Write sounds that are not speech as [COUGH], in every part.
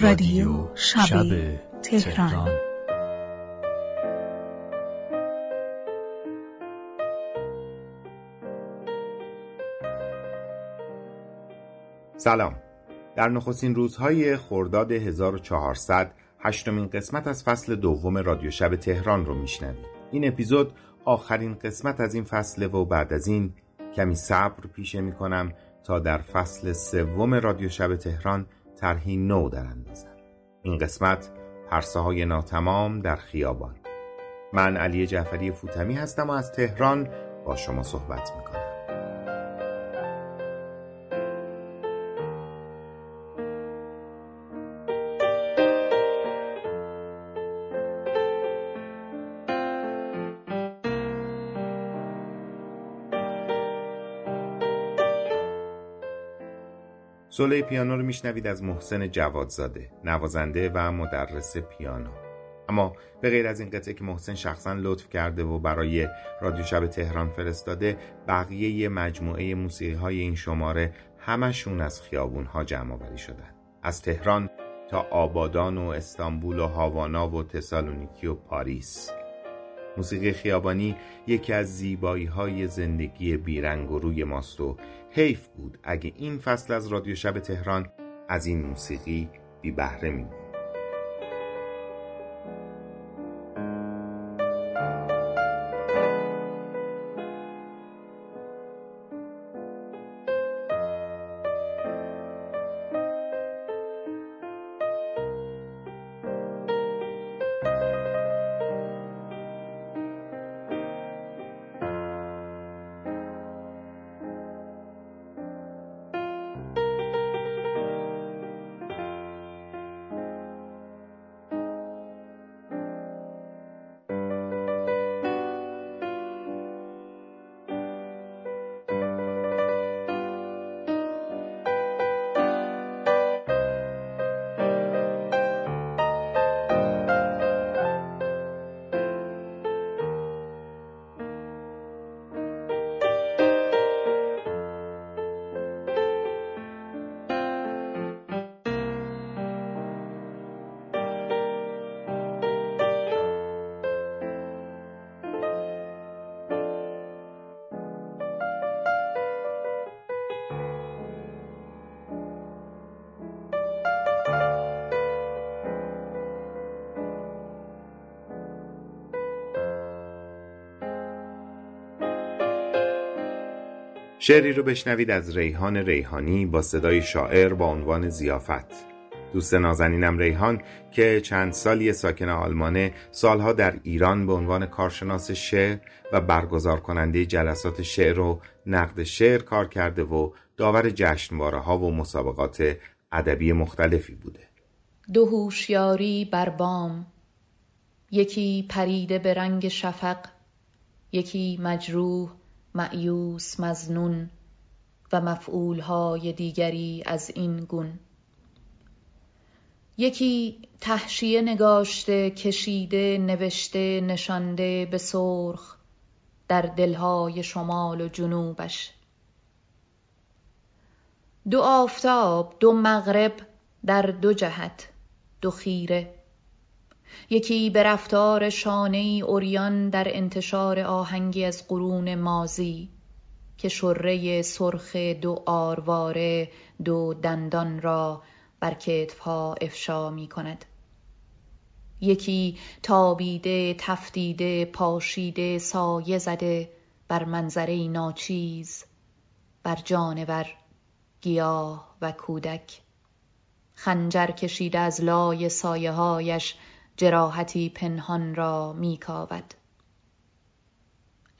رادیو شب تهران. سلام. در نخستین روزهای خرداد 1400 هشتمین قسمت از فصل دوم رادیو شب تهران رو میشنوید. این اپیزود آخرین قسمت از این فصل و بعد از این کمی صبر پیشه می‌کنم تا در فصل سوم رادیو شب تهران طرحی نو در اندازم این قسمت پرسه های ناتمام در خیابان. من علی جعفری فوتمی هستم و از تهران با شما صحبت می‌کنم. سوله پیانو رو میشنوید از محسن جوادزاده نوازنده و مدرس پیانو. اما به غیر از این قطعه که محسن شخصا لطف کرده و برای رادیو شب تهران فرستاده بقیه مجموعه موسیقی های این شماره همشون از خیابون ها جمع آوری شدن. از تهران تا آبادان و استانبول و هاوانا و تسالونیکی و پاریس. موسیقی خیابانی یکی از زیبایی های زندگی بیرنگ و روی ماست و حیف بود. اگه این فصل از رادیو شب تهران از این موسیقی بی بهره می شعری رو بشنوید از ریحان ریحانی با صدای شاعر با عنوان زیافت. دوست نازنینم ریحان که چند سالی ساکن آلمانه سالها در ایران به عنوان کارشناس شعر و برگزار کننده جلسات شعر و نقد شعر کار کرده و داور جشنواره ها و مسابقات ادبی مختلفی بوده. دو هوشیاری بر بام یکی پریده به رنگ شفق یکی مجروح معیوس مزنون و مفعولهای دیگری از این گون. یکی تحشیه نگاشته کشیده نوشته نشانده به سرخ در دلهای شمال و جنوبش. دو آفتاب دو مغرب در دو جهت دو خیره. یکی به رفتار شانه ای اوریان در انتشار آهنگی از قرون مازی که شره سرخ دو آرواره دو دندان را بر کتفها افشا می کند یکی تابیده تفتیده پاشیده سایه زده بر منظره ناچیز بر جانور گیاه و کودک. خنجر کشیده از لای سایه هایش جراحتی پنهان را میکاود.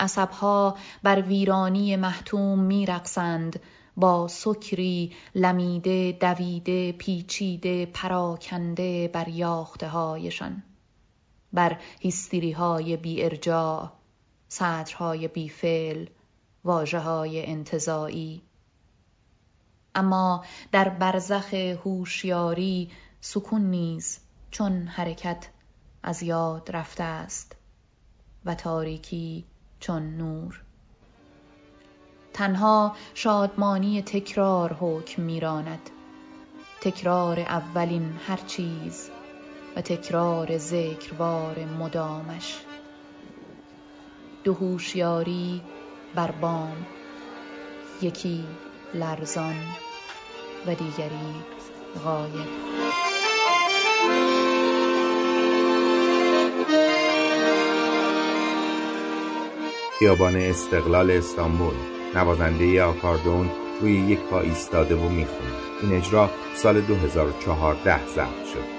عصبها بر ویرانی محتوم میرقصند با سکری لمیده دویده پیچیده پراکنده بر یاخته هایشان بر هیستری های بی ارجاع سطرهای بی فعل واجه های انتظایی اما در برزخ هوشیاری سکون نیز چون حرکت از یاد رفته است و تاریکی چون نور. تنها شادمانی تکرار حکم میراند. تکرار اولین هر چیز و تکرار ذکروار مدامش. دو هوشیاری بر بام یکی لرزان و دیگری غایب. خیابان استقلال استانبول. نوازنده آکاردون روی یک پا ایستاده و می‌خونه این اجرا سال 2014 ضبط شد.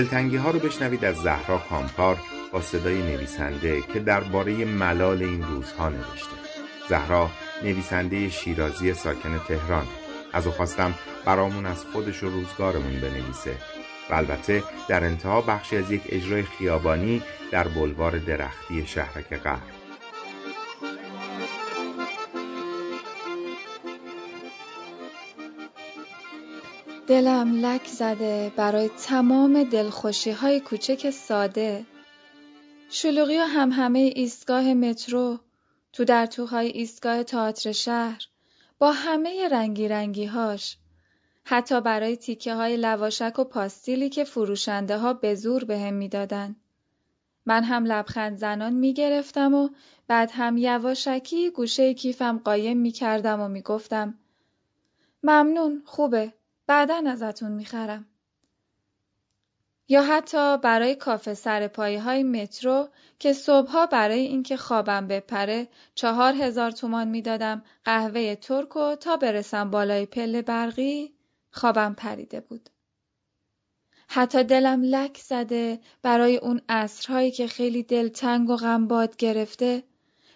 دلتنگی ها رو بشنوید از زهرا کامکار با صدای نویسنده که درباره ملال این روزها نوشته. زهرا نویسنده شیرازی ساکن تهران. از او خواستم برامون از خودش و روزگارمون بنویسه. و البته در انتها بخشی از یک اجرای خیابانی در بلوار درختی شهرک قهر دلم لک زده برای تمام دلخوشی های کوچک ساده شلوغی و هم همه ایستگاه مترو تو در توهای ایستگاه تئاتر شهر با همه رنگی رنگی هاش حتی برای تیکه های لواشک و پاستیلی که فروشنده ها به زور به هم می‌دادن. من هم لبخند زنان می گرفتم و بعد هم یواشکی گوشه کیفم قایم می کردم و می گفتم ممنون خوبه بعدا ازتون می‌خرم. یا حتی برای کافه سر پایه های مترو که صبحها برای اینکه خوابم بپره چهار هزار تومان می‌دادم قهوه ترکو تا برسم بالای پله برقی خوابم پریده بود. حتی دلم لک زده برای اون عصرهایی که خیلی دلتنگ و غمباد گرفته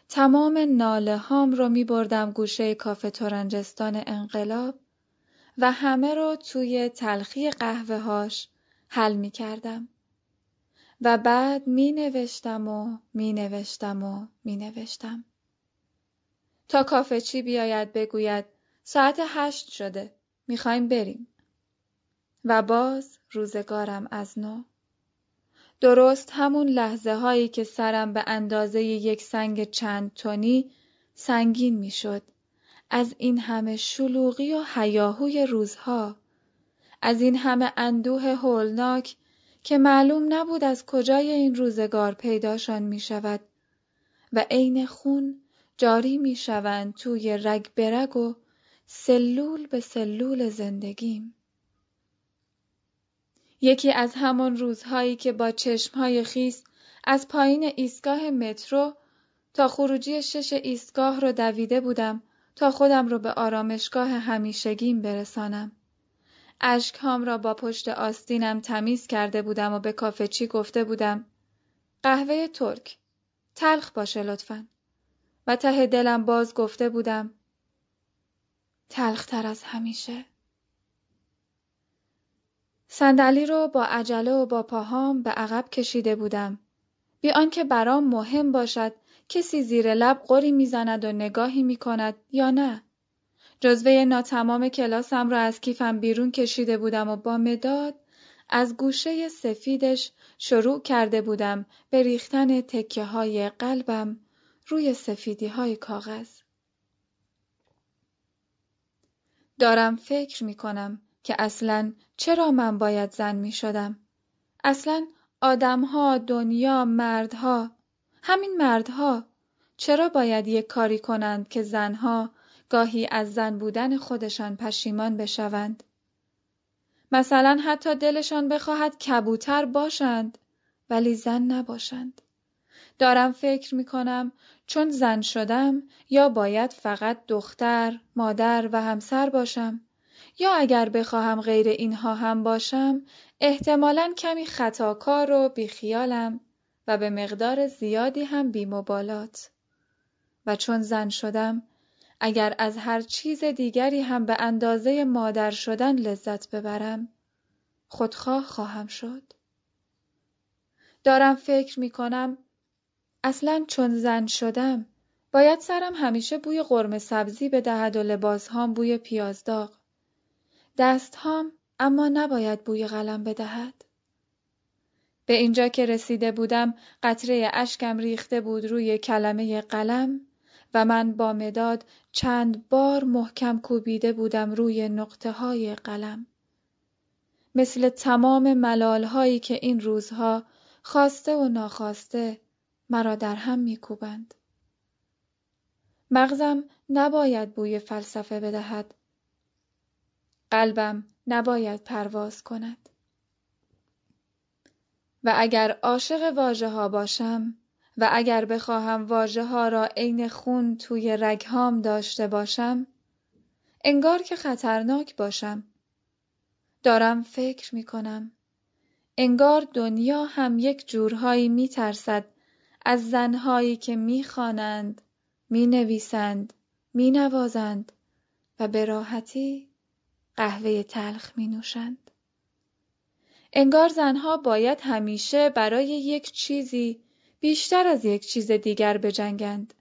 تمام ناله هام رو می بردم گوشه کافه تورنجستان انقلاب و همه رو توی تلخی قهوه هاش حل می کردم. و بعد می نوشتم و می نوشتم و می نوشتم. تا کافه چی بیاید بگوید ساعت هشت شده می‌خوایم بریم. و باز روزگارم از نو. درست همون لحظه هایی که سرم به اندازه یک سنگ چند تونی سنگین می‌شد از این همه شلوغی و هیاهوی روزها از این همه اندوه هولناک که معلوم نبود از کجای این روزگار پیداشان می شود و عین خون جاری می شوند توی رگ برگ و سلول به سلول زندگیم. یکی از همان روزهایی که با چشمهای خیس از پایین ایستگاه مترو تا خروجی شش ایستگاه رو دویده بودم تا خودم رو به آرامشگاه همیشگیم برسانم. اشکهام را با پشت آستینم تمیز کرده بودم و به کافه چی گفته بودم؟ قهوه ترک. تلخ باشه لطفا. و ته دلم باز گفته بودم تلختر از همیشه. صندلی رو با عجله و با پاهام به عقب کشیده بودم. بی آنکه برام مهم باشد کسی زیر لب قری می‌زند و نگاهی می‌کند یا نه جزوه ناتمام کلاسم را از کیفم بیرون کشیده بودم و با مداد از گوشه سفیدش شروع کرده بودم به ریختن تکه های قلبم روی سفیدی های کاغذ. دارم فکر می کنم که اصلا چرا من باید زن می شدم؟ اصلا آدمها، دنیا، مردها، همین مردها چرا باید یک کاری کنند که زنها گاهی از زن بودن خودشان پشیمان بشوند؟ مثلا حتی دلشان بخواهد کبوتر باشند ولی زن نباشند. دارم فکر می کنم چون زن شدم یا باید فقط دختر، مادر و همسر باشم یا اگر بخواهم غیر اینها هم باشم احتمالا کمی خطاکار و بیخیالم و به مقدار زیادی هم بیمبالات. و چون زن شدم اگر از هر چیز دیگری هم به اندازه مادر شدن لذت ببرم خودخواه خواهم شد. دارم فکر می کنم اصلا چون زن شدم باید سرم همیشه بوی قرمه سبزی بدهد و لباس هام بوی پیازداغ. دست هام اما نباید بوی قلم بدهد. به اینجا که رسیده بودم قطره اشکم ریخته بود روی کلمه قلم و من با مداد چند بار محکم کوبیده بودم روی نقطه های قلم. مثل تمام ملال هایی که این روزها خواسته و ناخواسته مرا در هم میکوبند. مغزم نباید بوی فلسفه بدهد. قلبم نباید پرواز کند. و اگر عاشق واژه ها باشم و اگر بخواهم واژه ها را عین خون توی رگهام داشته باشم انگار که خطرناک باشم. دارم فکر می کنم انگار دنیا هم یک جورهایی می ترسد از زنهایی که می خوانند می نویسند می نوازند و به راحتی قهوه تلخ می نوشند. انگار زنها باید همیشه برای یک چیزی بیشتر از یک چیز دیگر بجنگند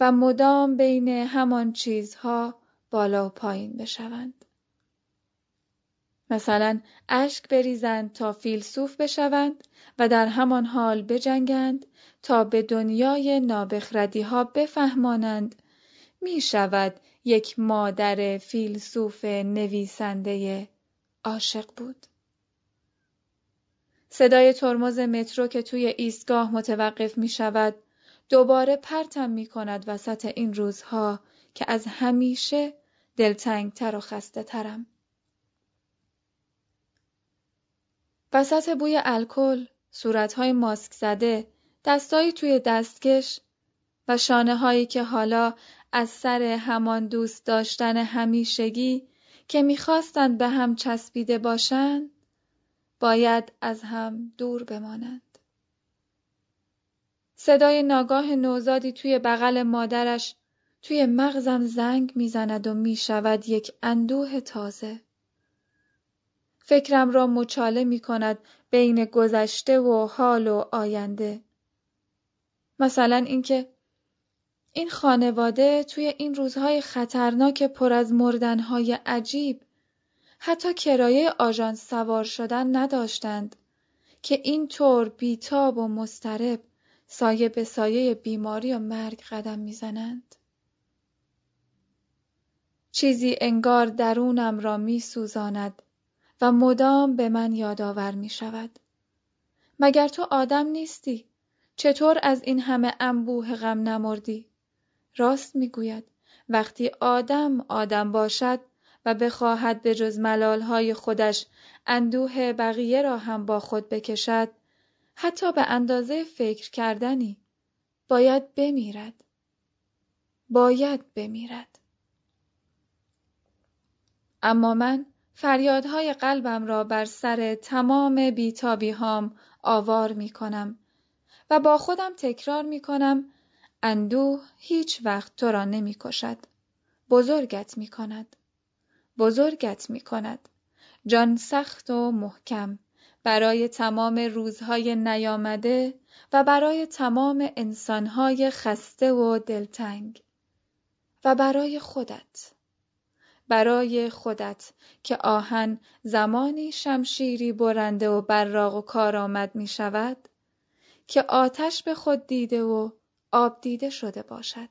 و مدام بین همان چیزها بالا و پایین بشوند. مثلا اشک بریزند تا فیلسوف بشوند و در همان حال بجنگند تا به دنیای نابخردی ها بفهمانند می شود یک مادر فیلسوف نویسنده عاشق بود. صدای ترمز مترو که توی ایستگاه متوقف می شود دوباره پرتم می کند وسط این روزها که از همیشه دلتنگتر و خسته ترم. وسط بوی الکل، صورتهای ماسک زده، دستایی توی دستکش و شانه هایی که حالا از سر همان دوست داشتن همیشگی که می‌خواستند به هم چسبیده باشند باید از هم دور بمانند. صدای ناگاه نوزادی توی بغل مادرش توی مغزم زنگ می‌زند و می‌شود یک اندوه تازه. فکرم را مچاله می کند بین گذشته و حال و آینده. مثلا اینکه این خانواده توی این روزهای خطرناک پر از مردنهای عجیب حتی کرایه آژانس سوار شدن نداشتند که این طور بیتاب و مسترب سایه به سایه بیماری و مرگ قدم می‌زنند. چیزی انگار درونم را می سوزاند و مدام به من یادآور می شود. مگر تو آدم نیستی؟ چطور از این همه انبوه غم نمردی؟ راست می‌گوید وقتی آدم آدم باشد و بخواهد به جز ملالهای خودش اندوه بقیه را هم با خود بکشد حتی به اندازه فکر کردنی باید بمیرد باید بمیرد اما من فریادهای قلبم را بر سر تمام بیتابی هام آوار می کنم و با خودم تکرار می کنم اندوه هیچ وقت تو را نمی کشد. بزرگت می کند. بزرگت می کند. جان سخت و محکم برای تمام روزهای نیامده و برای تمام انسانهای خسته و دلتنگ و برای خودت برای خودت که آهن زمانی شمشیری برنده و براق و کارآمد می شود که آتش به خود دیده و آب دیده شده باشد.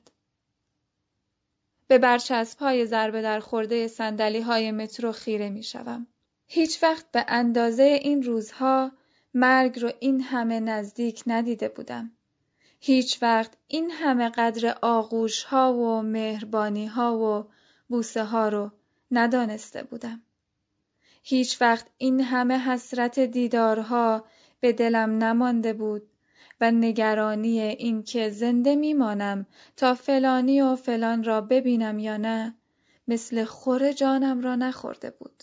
به برچسب های ضربه در خورده سندلی های مترو خیره می شوم. هیچ وقت به اندازه این روزها مرگ رو این همه نزدیک ندیده بودم. هیچ وقت این همه قدر آغوش ها و مهربانی ها و بوسه ها رو ندانسته بودم. هیچ وقت این همه حسرت دیدارها به دلم نمانده بود و نگرانی اینکه زنده میمانم تا فلانی و فلان را ببینم یا نه مثل خور جانم را نخورده بود.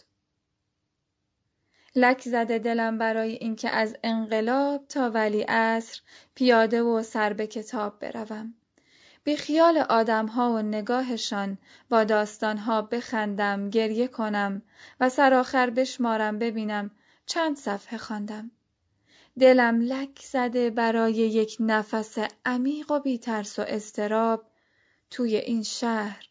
لک زده دلم برای اینکه از انقلاب تا ولی عصر پیاده و سر به کتاب بروم. بی خیال آدمها و نگاهشان با داستانها بخندم گریه کنم و سرآخر بشمارم ببینم چند صفحه خواندم. دلم لک زده برای یک نفس عمیق و بیترس و استراب توی این شهر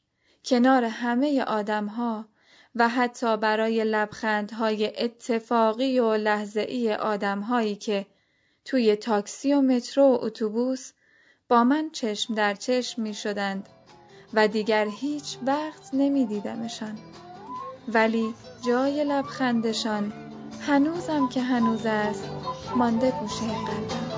کنار همه آدمها و حتی برای لبخندهای اتفاقی و لحظه‌ای آدمهایی که توی تاکسی و مترو و اتوبوس با من چشم در چشم می شدند و دیگر هیچ وقت نمی دیدمشان. ولی جای لبخندشان هنوزم که هنوز است. مانده گوشه قلبم.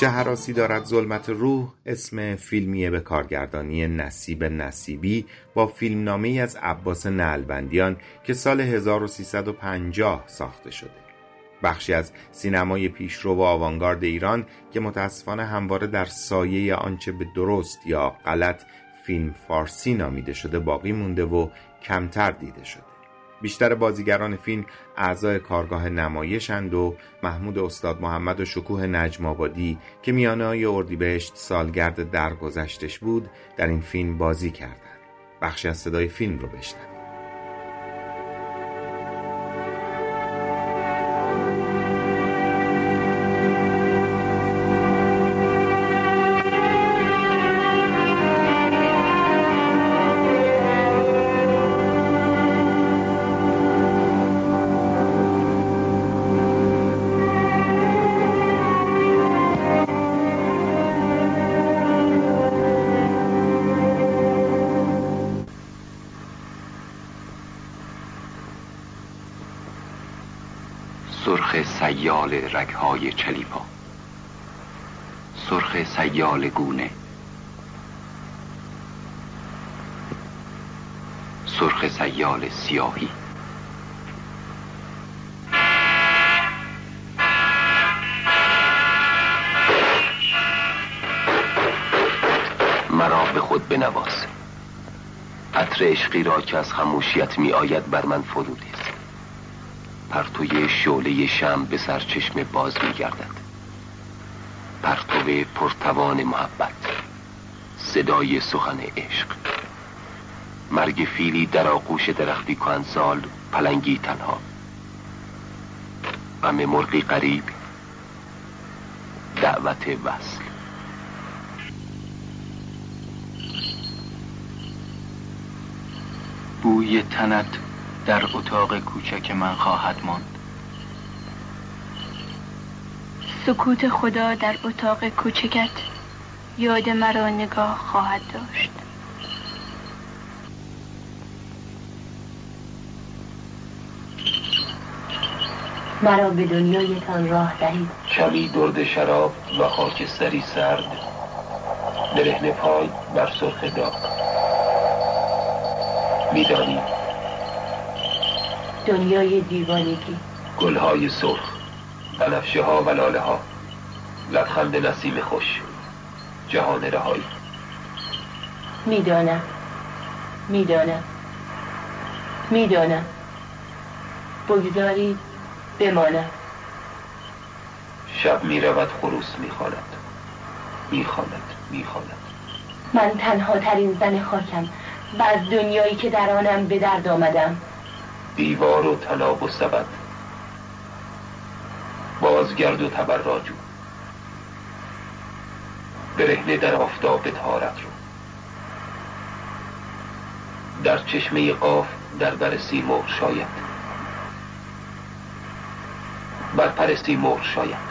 جهراسی دارد ظلمت روح اسم فیلمیه به کارگردانی نصیب نصیبی با فیلمنامه ای از عباس نلبندیان که سال 1350 ساخته شده. بخشی از سینمای پیشرو و آوانگارد ایران که متاسفانه همواره در سایه آنچه به درست یا غلط فیلم فارسی نامیده شده باقی مونده و کمتر دیده شده. بیشتر بازیگران فیلم اعضای کارگاه نمایشند و محمود استاد محمد و شکوه نجم آبادی که میانه های اردیبهشت سالگرد درگذشتش بود در این فیلم بازی کردند. بخشی از صدای فیلم رو بشنوید. سیال رگهای چلیپا. سرخ سیال گونه. سرخ سیال سیاهی. مرا به خود بنواز. عطر عشقی را که از خموشیت می آید بر من فرو پرتوی شعله شم به سرچشم باز می گردد پرتو پرتوان محبت صدای سخن عشق. مرگ فیلی در آغوش درختی سال پلنگی تنها. غم مرغی قریب دعوت وصل. بوی تنت در اتاق کوچک من خواهد ماند. سکوت خدا در اتاق کوچکت یاد مرا نگاه خواهد داشت. مرا به دنیایتان راه دهید. شبی درد شراب و خاکستری سرد. برهن پای بر سرخ داغ. میدانی دنیای دیوانگی. گلهای سرخ بنفشه ها و لاله ها. لبخند نسیم خوش جهان رهایی. می‌دانم. می‌دانم. می‌دانم. بگذارید بمانم. شب می رود خروس می خواند می خواند می خواند من تنها ترین زن خاکم و از دنیایی که در آنم به درد آمدم. دیوار و تناب و سبد. بازگرد و تبراجو برهنه در آفتاب تارت رو. در چشمه قاف در بر سیمرغ شاید. بر پرستی مهر شاید.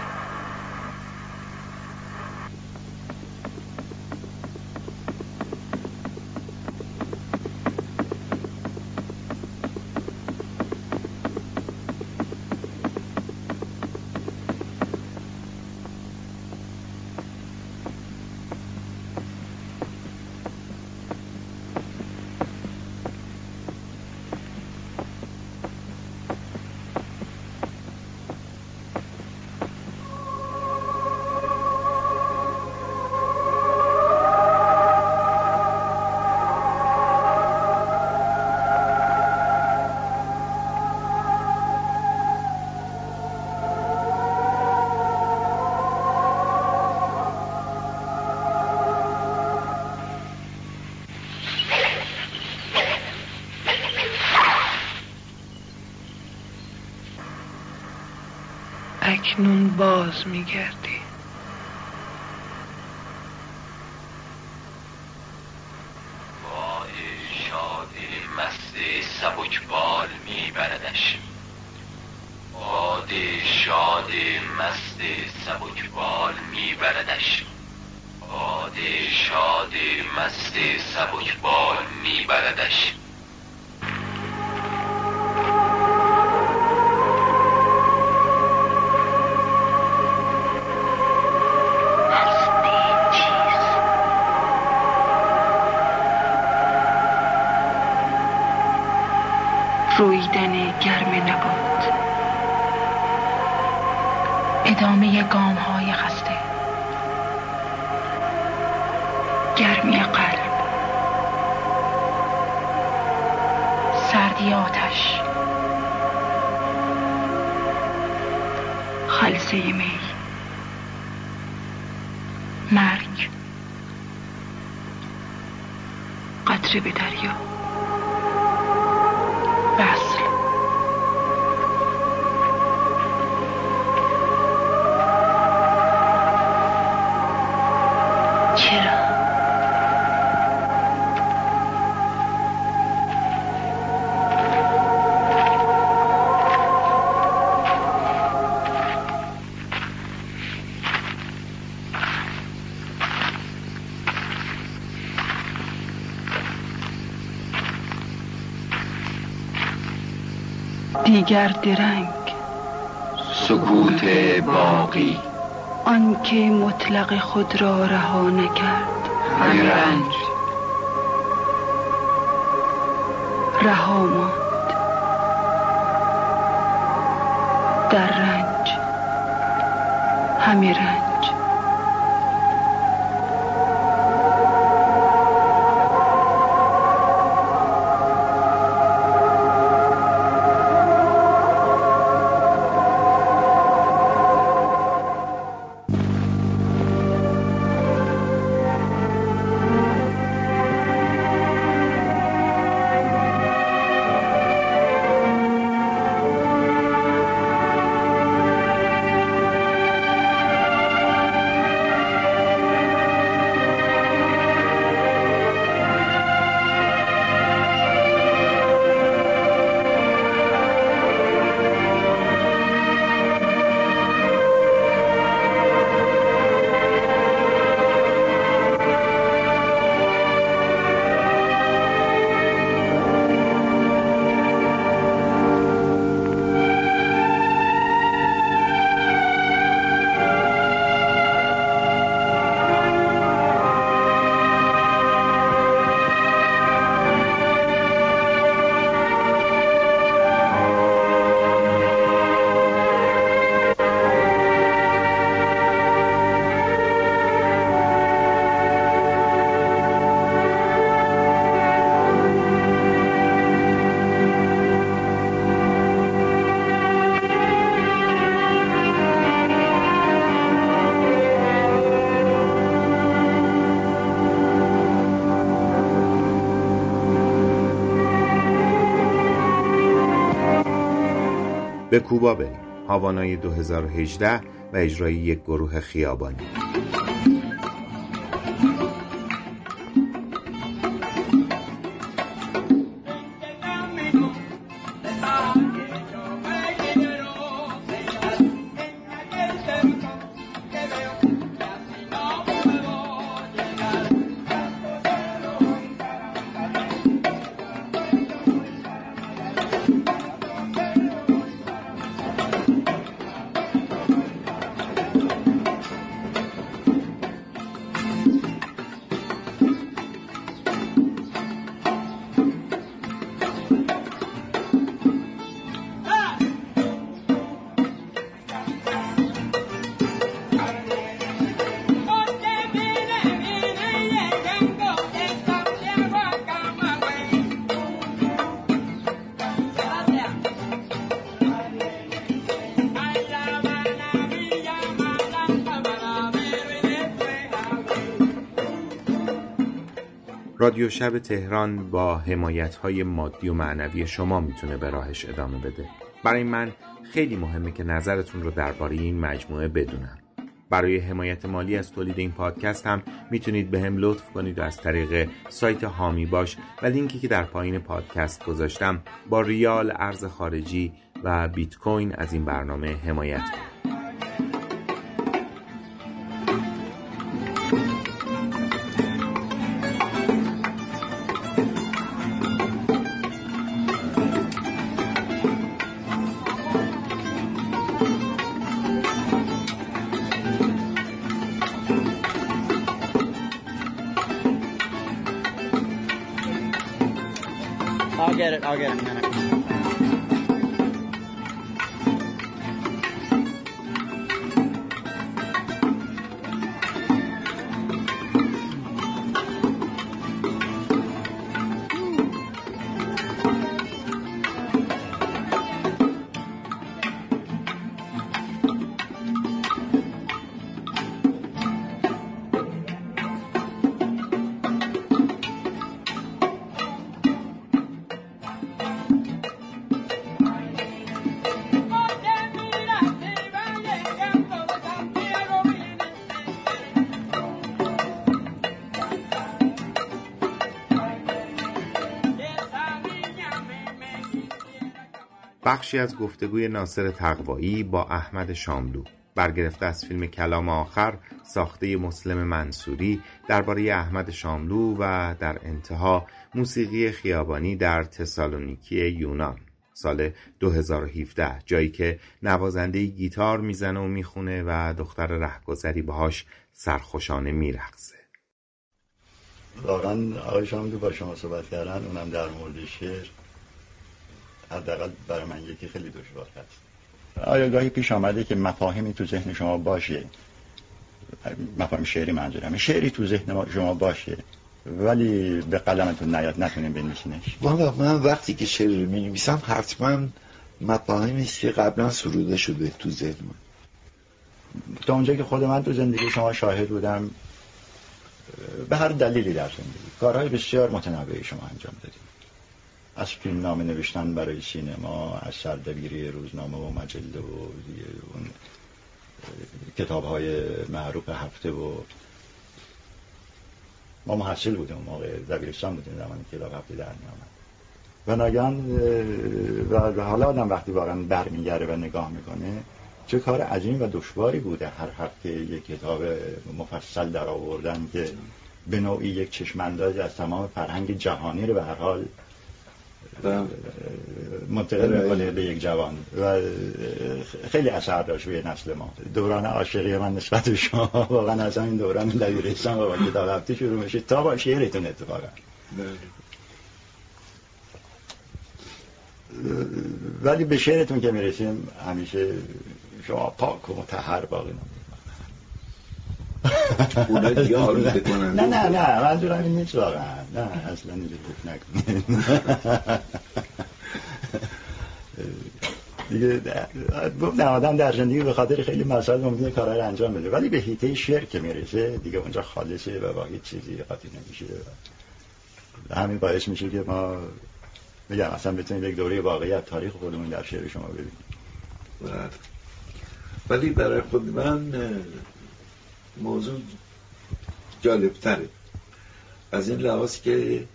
باز خلصه می مرگ. قطره به دریا. دیگر درنگ سکوت باقی. آنکه مطلق خود را رها نکرد. رنج. رها ماند. در رنج. همه رنج. به کوبا بریم. هاوانای 2018 و اجرای یک گروه خیابانی. شب تهران با حمایت های مادی و معنوی شما می‌تونه به راهش ادامه بده. برای من خیلی مهمه که نظرتون رو درباره این مجموعه بدونم. برای حمایت مالی از تولید این پادکست هم می‌تونید به هم لطف کنید و از طریق سایت هامی باش و لینکی که در پایین پادکست گذاشتم با ریال ارز خارجی و بیت کوین از این برنامه حمایت کنید. بخشی از گفتگوی ناصر تقوایی با احمد شاملو. برگرفته از فیلم کلام آخر ساخته مسلم منصوری درباره احمد شاملو و در انتها موسیقی خیابانی در تسالونیکی یونان. سال 2017 جایی که نوازنده گیتار می‌زنه و می‌خونه و دختر رهگذری باهاش سرخوشانه میرقصه. واقعا آقای شاملو با شما صحبت کردن اونم در مورد شعر. حداقل برای من یکی خیلی دشوار هست آیا گاهی پیش آمده که مفاهیمی تو ذهن شما باشه؟ مفاهیم شعری منظورم. شعری تو ذهن شما باشه ولی به قلمتون نیاد نتونیم بنویسینش. من وقتی که شعر رو می نویسم حتما مفاهیمی است که قبلا سروده شده تو ذهن من. تا اونجا که خود من تو زندگی شما شاهد بودم به هر دلیلی در زندگی. کارهای بسیار متنوعی شما انجام دادید. از فیلم نامه نوشتن برای سینما از سردبیری روزنامه و مجله و اون کتاب های معروف هفته و ما محصل بودیم موقع دبیرستان بودیم زمانی کتاب هفته در می آمد. و ناگهان و حالا آدم وقتی واقعا برمیگرده و نگاه می‌کنه چه کار عظیم و دشواری بوده هر هفته یک کتاب مفصل در آوردن که به نوعی یک چشمانداز از تمام فرهنگ جهانی رو به هر حال منتقل می‌کنه به یک جوان. و خیلی اثر داشت روی نسل ما. دوران عاشقی من نسبت به شما واقعا از این دوران دبیرستان و با کتاب هفته شروع میشه تا با شعرتون اتفاقا. ولی به شعرتون که می‌رسیم همیشه شما پاک و متحر باقی اونا دیگه آلوده کنن. نه نه نه منظورم این نیست واقعا. نه اصلا اینجوری فکر نکنید دیگه گفتم آدم در زندگی به خاطر خیلی مسائل ممکنه کارها رو انجام بده. ولی به هیته شعر که می‌رسه دیگه اونجا خالصه و با هیچ چیزی قاطی نمیشه. همین باعث میشه که ما میگم اصلا بتونید یک دوره واقعی از تاریخ خودمون در شعر شما ببینید ولی برای خود من موضوع جالبتره. از این لحاظ که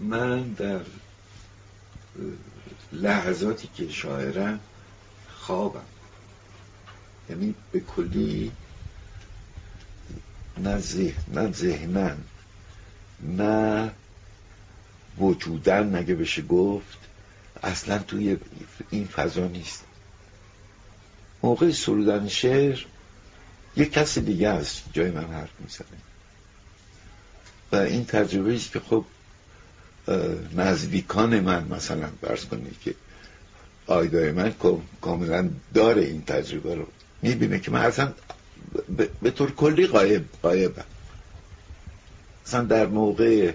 من در لحظاتی که شاعرم خوابم. یعنی به کلی نه ذهن نه وجودن نگه بشه گفت اصلا توی این فضا نیست. موقع سرودن شعر یک کسی دیگه است جای من حرف می‌زنه. و این تجربه است که خب نزدیکان من مثلا برس کنید که آیدای من کاملا داره این تجربه رو می‌بینه که من اصلا به طور کلی قایب قایبم مثلا در موقع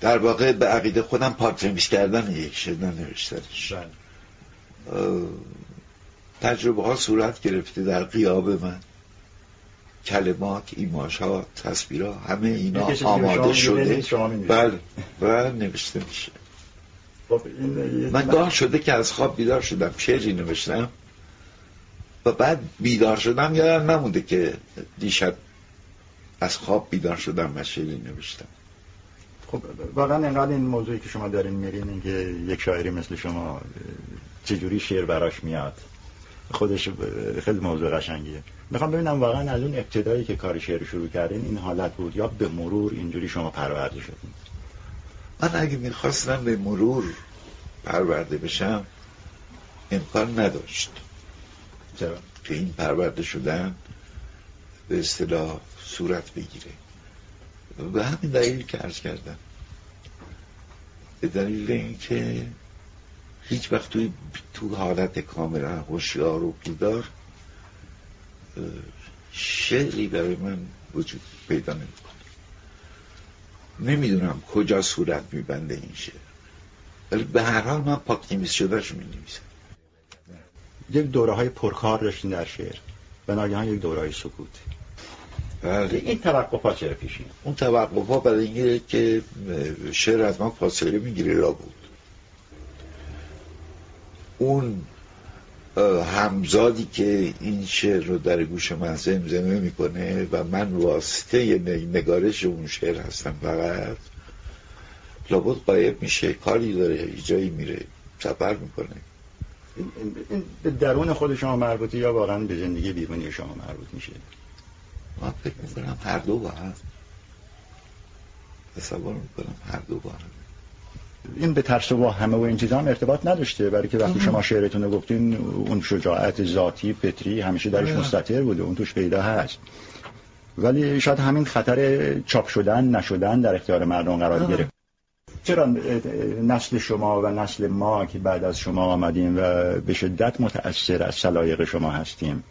در واقع به عقیده خودم پاک کردن یک شدن نوشتنش بله. تجربه ها صورت گرفته در قیاب من. کلمات ایماش ها تصویر ها همه اینا آماده شده. بله. و نوشته میشه. خب، من گاه شده که از خواب بیدار شدم. شعری نوشتم. و بعد بیدار شدم یادم نمونده که دیشب از خواب بیدار شدم و شعری نوشتم. خب واقعا انقدر این موضوعی که شما دارین میرین که یک شاعری مثل شما چجوری شعر براش میاد؟ خودش خیلی موضوع قشنگیه. می‌خوام ببینم واقعا از اون ابتدایی که کار شعر شروع کردین این حالت بود یا به مرور اینجوری شما پرورده شدین؟ من اگه می‌خواستم به مرور پرورده بشم امکان نداشت. چرا؟ که این پرورده شدن به اصطلاح صورت بگیره. به همین دلیل که عرض کردم. به دلیل اینکه هیچ وقت توی تو حالت کاملا هوشیار و بیدار شعری برای من وجود پیدا نمی‌کنه. نمی‌دونم کجا صورت میبنده این شعر. ولی به هر حال من پاک نمیز شدهش می نویسم یک دوره های پرکار داشتین در شعر. و ناگهان یک دوره های سکوت. بله. این توقف ها چرا پیشین اون توقف ها برای اینه که شعر از من فاصله می‌گیره را بود. اون همزادی که این شعر رو در گوش من زمزمه می‌کنه و من واسطه نگارش اون شعر هستم فقط لابد قایب میشه کاری داره جایی میره سفر می‌کنه. این به درون خود شما مربوطه یا واقعا به زندگی بیرونی شما مربوط میشه؟ من فکر می‌کنم هر دو با هم. تصور می‌کنم هر دو با هم. این به ترس و همه و این چیزا هم ارتباط نداشته. برای که وقتی شما شعرتون رو گفتین اون شجاعت ذاتی پتری همیشه درش مستطر بوده. اون توش پیدا هست. ولی شاید همین خطر چاپ شدن نشدن در اختیار مردم قرار گرفت. چرا نسل شما و نسل ما که بعد از شما آمدیم و به شدت متأثر از سلایق شما هستیم؟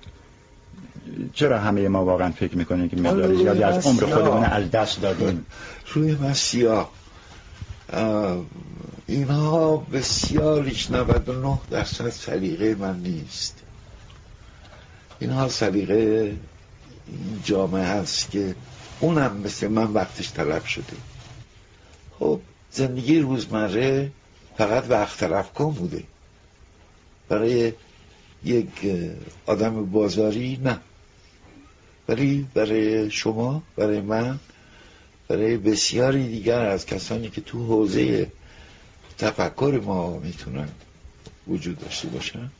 چرا همه ما واقعا فکر می‌کنیم که مقدار زیادی از عمر خودمون از دست دادیم؟ روی من سیاه اینها بسیاریش 99 درصد سلیقه من نیست. اینها سلیقه جامعه هست که اونم مثل من وقتش طلب شده. خب زندگی روزمره فقط وقت طلب کن بوده. برای یک آدم بازاری نه. ولی برای شما برای من برای بسیاری دیگر از کسانی که تو حوزه تفکر ما می‌تونن وجود داشته باشن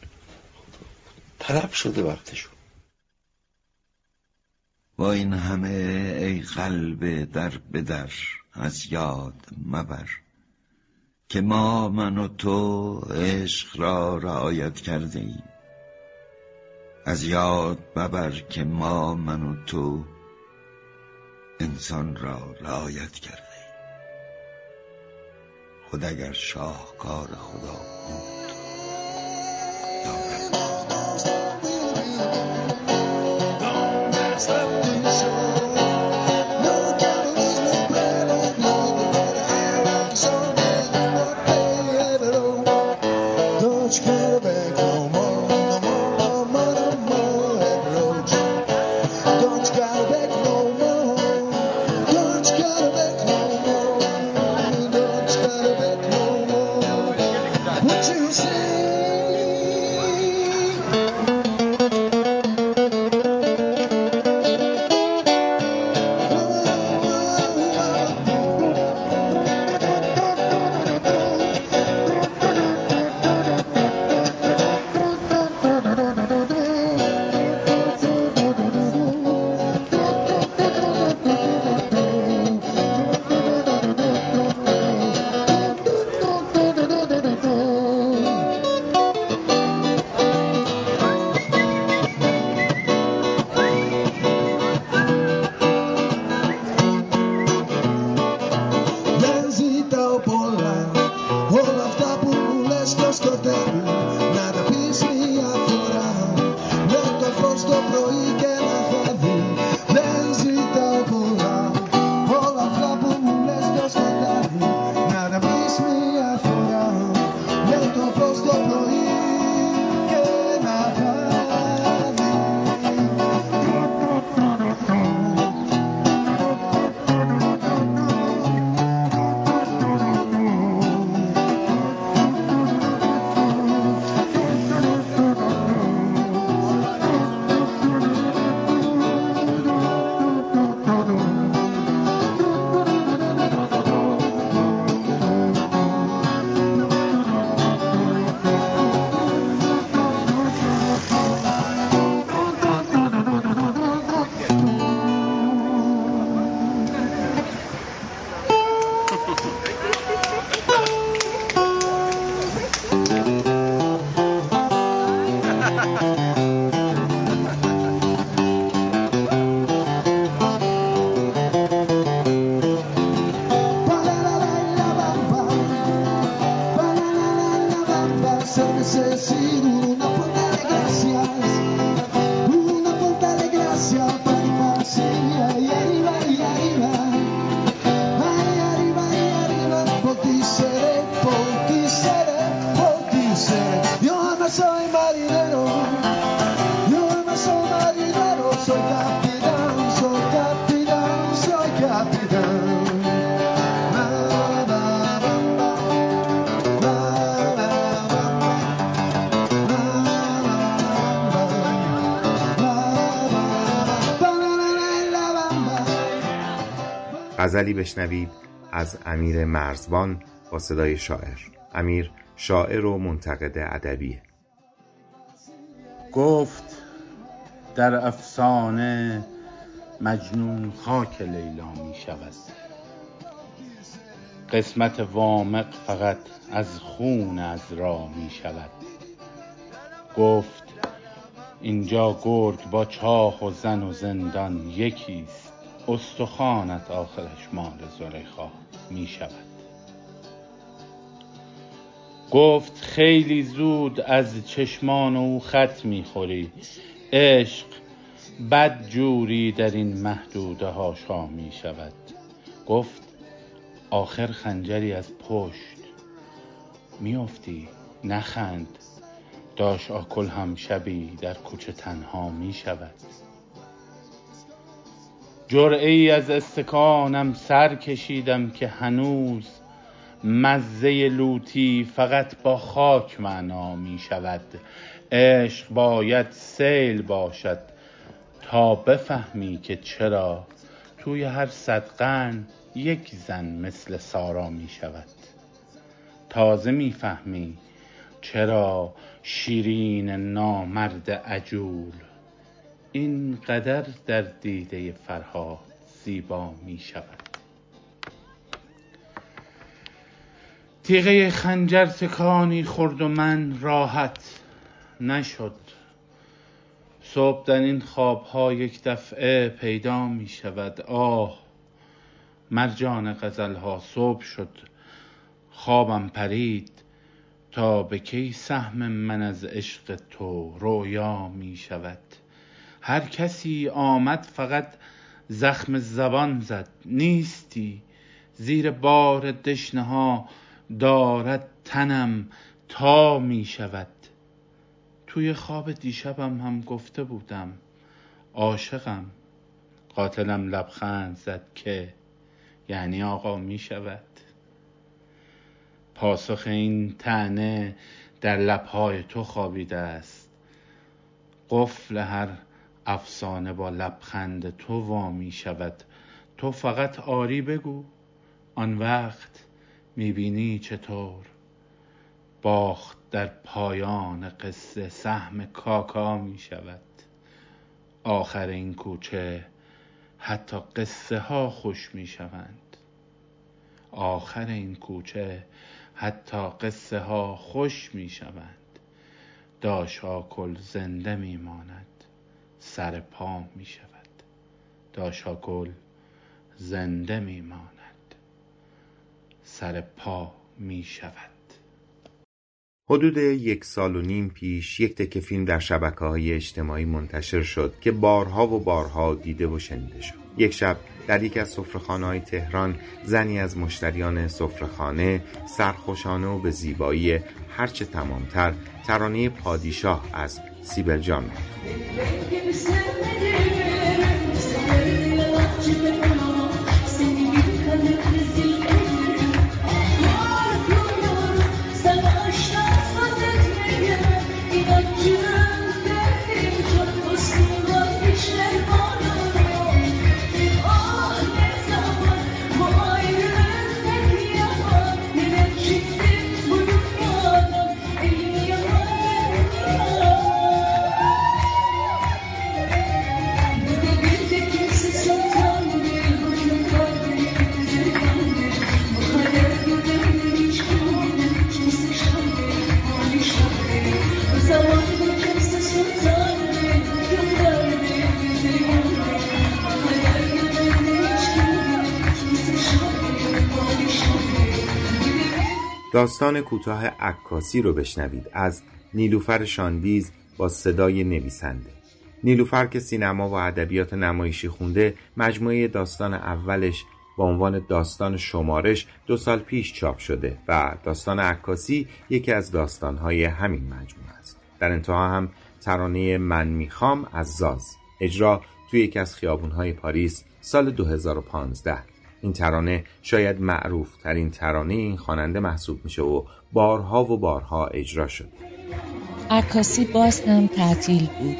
طلب شده وقتشون. با این همه ای قلب در بدر از یاد مبر که ما من و تو عشق را رعایت کرده ایم. از یاد مبر که ما من و تو انسان را رعایت کرده خود اگر شاهکار خدا بود دارد غزلی بشنوید از امیر مرزبان با صدای شاعر. امیر شاعر و منتقد ادبیه. گفت در افسانه مجنون خاک لیلا می شود. قسمت وامق فقط از خون از را می شود. گفت اینجا گرگ با چاه و زن و زندان یکیست استخوانت آخرش مال زلیخا می شود. گفت خیلی زود از چشمان او خط می خوری. عشق بد جوری در این محدوده ها شا می شود. گفت آخر خنجری از پشت. میافتی نخند. داش آکل هم شبی در کوچه تنها می شود. جرعه ای از استکانم سر کشیدم که هنوز مزه لوتی فقط با خاک معنا می شود. عشق باید سیل باشد تا بفهمی که چرا توی هر صد قرن یک زن مثل سارا می شود. تازه می‌فهمی چرا شیرین نامرد عجول این قدر در دیده فرهاد زیبا می شود. تیغه خنجر تکانی خورد و من راحت نشد. صبح در این خواب ها یک دفعه پیدا می شود. آه مرجان غزل ها صبح شد. خوابم پرید تا به کی سهم من از عشق تو رویا می شود. هر کسی آمد فقط زخم زبان زد نیستی زیر بار دشنه ها دارد تنم تا می شود. توی خواب دیشبم هم گفته بودم عاشقم. قاتلم لبخند زد که یعنی آقا می شود. پاسخ این تنه در لبهای تو خوابیده است. قفل هر افسانه با لبخند تو وا می شود. تو فقط آری بگو آن وقت می بینی چطور؟ باخت در پایان قصه سهم کاکا می شود. آخر این کوچه حتی قصه ها خوش می شوند. آخر این کوچه حتی قصه ها خوش می شوند. داشا کل زنده می ماند. سر پا می شود. داشا گل زنده می ماند. سر پا می شود. حدود یک سال و نیم پیش یک تکه فیلم در شبکه های اجتماعی منتشر شد که بارها و بارها دیده و شنیده شد. یک شب در یک از سفرخانه های تهران زنی از مشتریان سفرخانه سرخوشانه و به زیبایی هرچه تمامتر ترانه پادیشاه از سیبل جان داستان کوتاه عکاسی رو بشنوید. از نیلوفر شاندیز با صدای نویسنده. نیلوفر که سینما و ادبیات نمایشی خونده مجموعه داستان اولش با عنوان داستان شمارش دو سال پیش چاپ شده و داستان عکاسی یکی از داستانهای همین مجموعه است. در انتها هم ترانه من می‌خوام از زاز. اجرا توی یکی از خیابونهای پاریس سال 2015 این ترانه شاید معروف ترین ترانه این خواننده محسوب میشه و بارها و بارها اجرا شد. عکاسی باز هم تعطیل بود.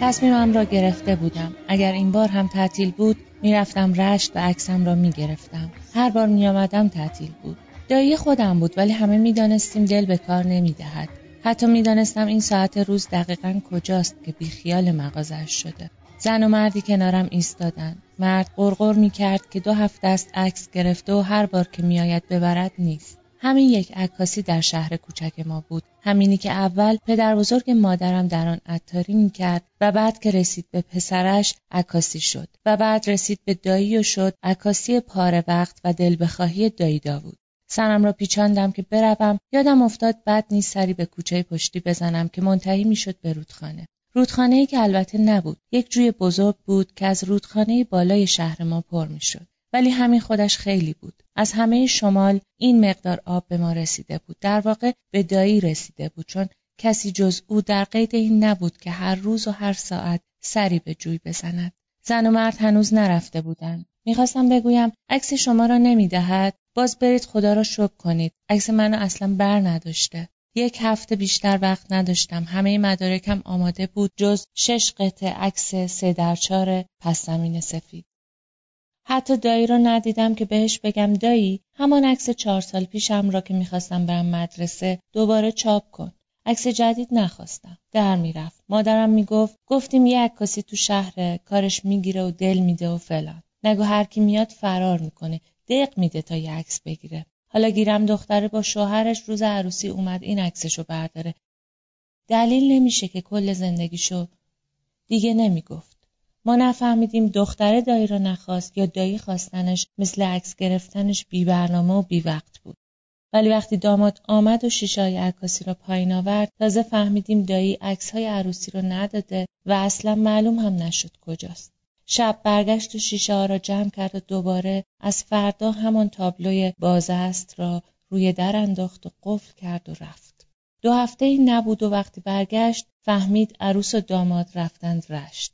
تصمیمم را گرفته بودم. اگر این بار هم تعطیل بود می‌رفتم رشت و عکسم را می‌گرفتم. هر بار میآمدم تعطیل بود. دایی خودم بود ولی همه می‌دانستیم دل به کار نمی‌دهد. حتی می‌دانستم این ساعت روز دقیقا کجاست که بیخیال مغازش شده. زن و مردی کنارم ایستادند مرد قرقر می کرد که دو هفته است عکس گرفته و هر بار که میآید ببرد نیست. همین یک عکاسی در شهر کوچک ما بود. همینی که اول پدر بزرگ مادرم در آن عطاری می کرد و بعد که رسید به پسرش عکاسی شد و بعد رسید به دایی و شد عکاسی پاره وقت و دل بخواهی دایی داوود. سرم را پیچاندم که بروم. یادم افتاد بعد نیز سری به کوچه پشتی بزنم که منتهی می‌شد به رودخانه. رودخانه ای که البته نبود. یک جوی بزرگ بود که از رودخانه بالای شهر ما پر می‌شد. ولی همین خودش خیلی بود. از همه شمال این مقدار آب به ما رسیده بود. در واقع به دایی رسیده بود چون کسی جز او در قید این نبود که هر روز و هر ساعت سری به جوی بزند. زن و مرد هنوز نرفته بودند. می‌خواستم بگویم عکس شما را نمی‌دهد. باز برید خدا را شکر کنید. عکس منو اصلا بر نداشته. یک هفته بیشتر وقت نداشتم. همه مدارکم آماده بود جز شش قطعه عکس سه در چهار پس زمین سفید. حتی دایی را ندیدم که بهش بگم دایی همان عکس چهار سال پیشم را که می‌خواستم برم مدرسه دوباره چاپ کن. عکس جدید نخواستم. در می‌رفت. مادرم می‌گفت گفتیم یه عکاسی تو شهر کارش می‌گیره و دل میده و فلان. نگو هر کی میاد فرار می‌کنه. دق میده تا یه عکس بگیره. حالا گیرم دختره با شوهرش روز عروسی اومد این عکسشو برداره. دلیل نمیشه که کل زندگیشو. دیگه نمی‌گفت. ما نفهمیدیم دختره دایی را نخواست یا دایی خواستنش مثل عکس گرفتنش بی برنامه و بی وقت بود. ولی وقتی داماد آمد و شیشای عکاسی را پایین آورد تازه فهمیدیم دایی عکس های عروسی رو نداده و اصلا معلوم هم نشد کجاست. شب برگشت و شیشه ها را جمع کرد و دوباره از فردا همان تابلوی است را روی در انداخت و قفل کرد و رفت. دو هفته ای نبود و وقتی برگشت فهمید عروس و داماد رفتند رشت.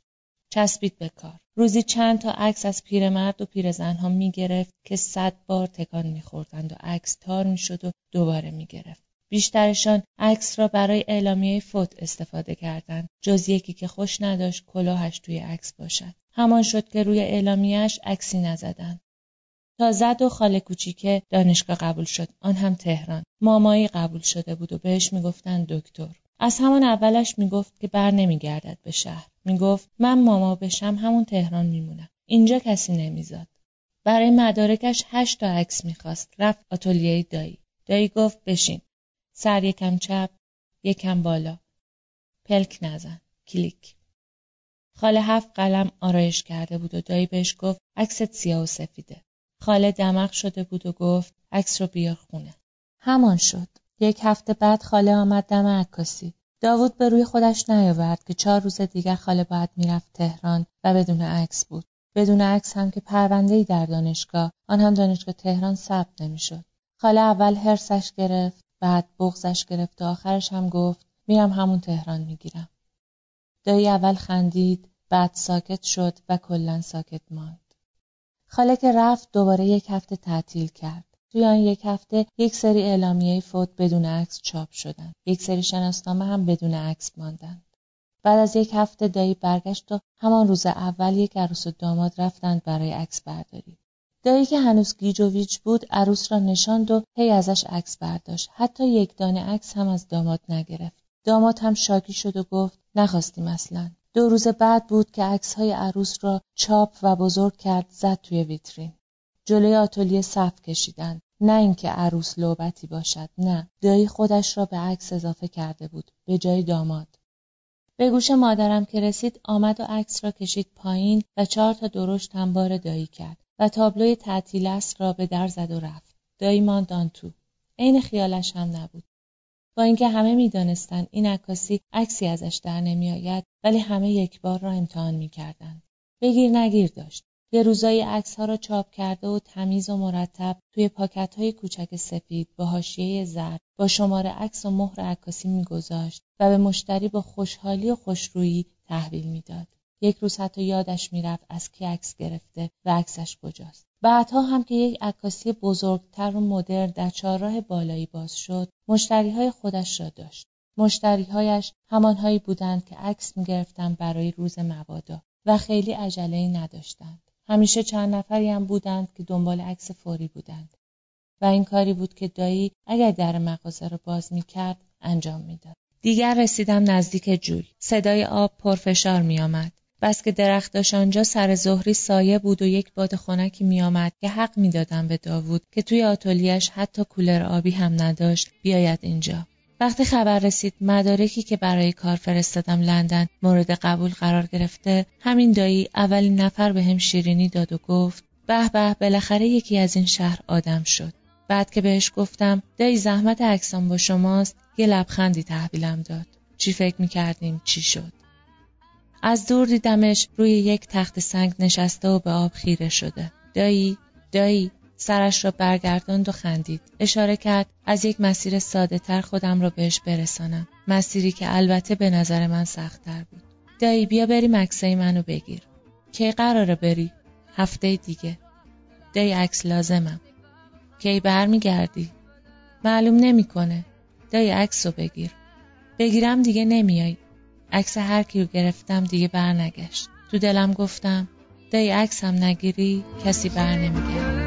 چسبید به کار. روزی چند تا عکس از پیرمرد و پیرزنها می گرفت که صد بار تکان می خوردند و عکس تار می شد و دوباره می گرفت. بیشترشان عکس را برای اعلامیه فوت استفاده کردند جز یکی که خوش نداشت کلاهش توی عکس باشد همان شد که روی اعلامیهش عکسی نزدند تا زد و خاله کوچیکه دانشگاه قبول شد. آن هم تهران. مامایی قبول شده بود و بهش می‌گفتند دکتر. از همان اولش می‌گفت که بر نمیگردد به شهر. می‌گفت من ماما بشم همون تهران میمونم. اینجا کسی نمیزاد. برای مدارکش هشت تا عکس می‌خواست. رفت آتلیه دایی. دایی گفت بشین. سر یکم چپ یکم بالا. پلک نزن. کلیک. خاله هفت قلم آرایش کرده بود و دایی بهش گفت عکست سیاه و سفیده. خاله دمق شده بود و گفت عکس رو بیار خونه. همان شد. یک هفته بعد خاله آمد دم عکاسی. داوود به روی خودش نیاورد که چهار روز دیگر خاله باید می‌رفت تهران و بدون عکس بود. بدون عکس هم که پروندهای در دانشگاه آن هم دانشگاه تهران ثبت نمی‌شد. خاله اول هرسش گرفت بعد بغزش گرفت و آخرش هم گفت میرم همون تهران می‌گیرم. دایی اول خندید بعد ساکت شد و کلا ساکت ماند. خاله که رفت دوباره یک هفته تعطیل کرد. توی آن یک هفته یک سری اعلامیه فوت بدون عکس چاپ شدند. یک سری شناسنامه هم بدون عکس ماندند. بعد از یک هفته دایی برگشت و همان روز اول یک عروس و داماد رفتند برای عکس برداری. دایی که هنوز گیج و ویج بود عروس را نشاند و هی ازش عکس برداشت. حتی یک دانه عکس هم از داماد نگرفت. داماد هم شاکی شد و گفت نخواستیم اصلا دو روز بعد بود که عکس های عروس را چاپ و بزرگ کرد زد توی ویترین. جلوی آتلیه صف کشیدند. نه اینکه عروس لوبتی باشد نه. دایی خودش را به عکس اضافه کرده بود. به جای داماد. به گوش مادرم که رسید آمد و عکس را کشید پایین و چهار تا درشت هم دایی کرد و تابلوی تعطیل است را به در زد و رفت. دایی ماند آن تو عین خیالش هم نبود. با اینکه همه می‌دانستند این عکاسی عکسی ازش در نمیآید ولی همه یک بار را امتحان می‌کردند. بگیر نگیر داشت. یه روزایی عکس ها را چاپ کرده و تمیز و مرتب توی پاکت های کوچک سفید با حاشیه زرد با شماره عکس و مهر عکاسی میگذاشت و به مشتری با خوشحالی و خوشرویی تحویل می‌داد. یک روز حتی یادش می‌رفت از کی عکس گرفته و عکسش کجاست. بعدها هم که یک عکاسی بزرگتر و مدرن در چهارراه بالایی باز شد مشتری های خودش را داشت مشتریهایش همانهایی بودند که عکس می‌گرفتند برای روز مبادا و خیلی عجله نداشتند همیشه چند نفری هم بودند که دنبال عکس فوری بودند و این کاری بود که دایی اگر در مغازه را باز می کرد انجام می‌داد. دیگر رسیدم نزدیک جوی. صدای آب پرفشار می آمد. بس که درختاش آنجا سر ظهری سایه بود و یک باد خنکی می آمد که حق می‌دادم به داوود که توی آتولیش حتی کولر آبی هم نداشت بیاید اینجا. وقتی خبر رسید مدارکی که برای کار فرستادم لندن مورد قبول قرار گرفته همین دایی اولین نفر به هم شیرینی داد و گفت به به بالاخره یکی از این شهر آدم شد. بعد که بهش گفتم دایی زحمت عکسان با شماست. یه لبخندی تحویلم داد. چی فکر می‌کردیم چی شد؟ از دور دیدمش روی یک تخت سنگ نشسته و به آب خیره شده دایی دایی سرش را برگرداند و خندید. اشاره کرد از یک مسیر ساده تر خودم را بهش برسانم. مسیری که البته به نظر من سختتر بود. دایی بیا بری مکسای منو بگیر. کی قراره بری؟ هفته دیگه. دایی عکس لازمم. کی برمیگردی؟ معلوم نمی‌کنه. دایی عکس رو بگیر. بگیرم دیگه نمیای. عکس هر کی رو گرفتم دیگه برنگشت. تو دلم گفتم دایی عکس هم نگیری کسی بر نمیگرد.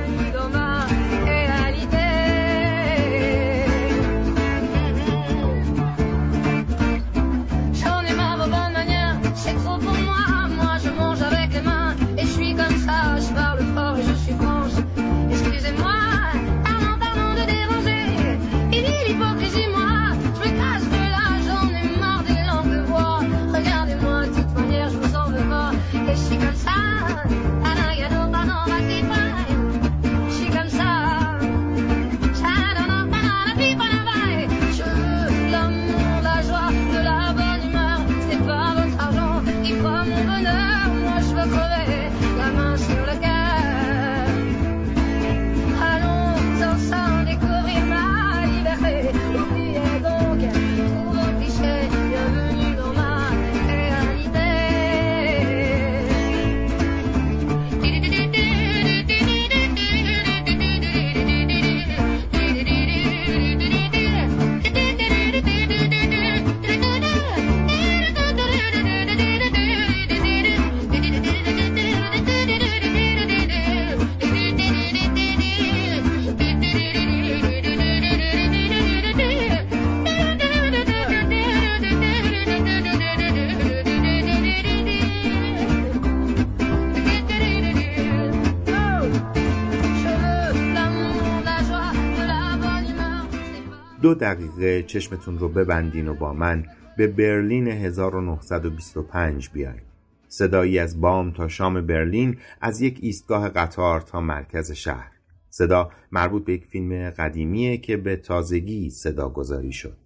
دو دقیقه چشمتون رو ببندین و با من به برلین 1925 بیاین. صدایی از بام تا شام برلین از یک ایستگاه قطار تا مرکز شهر. صدا مربوط به یک فیلم قدیمیه که به تازگی صدا گذاری شد.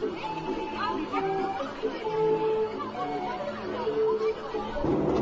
Thank you.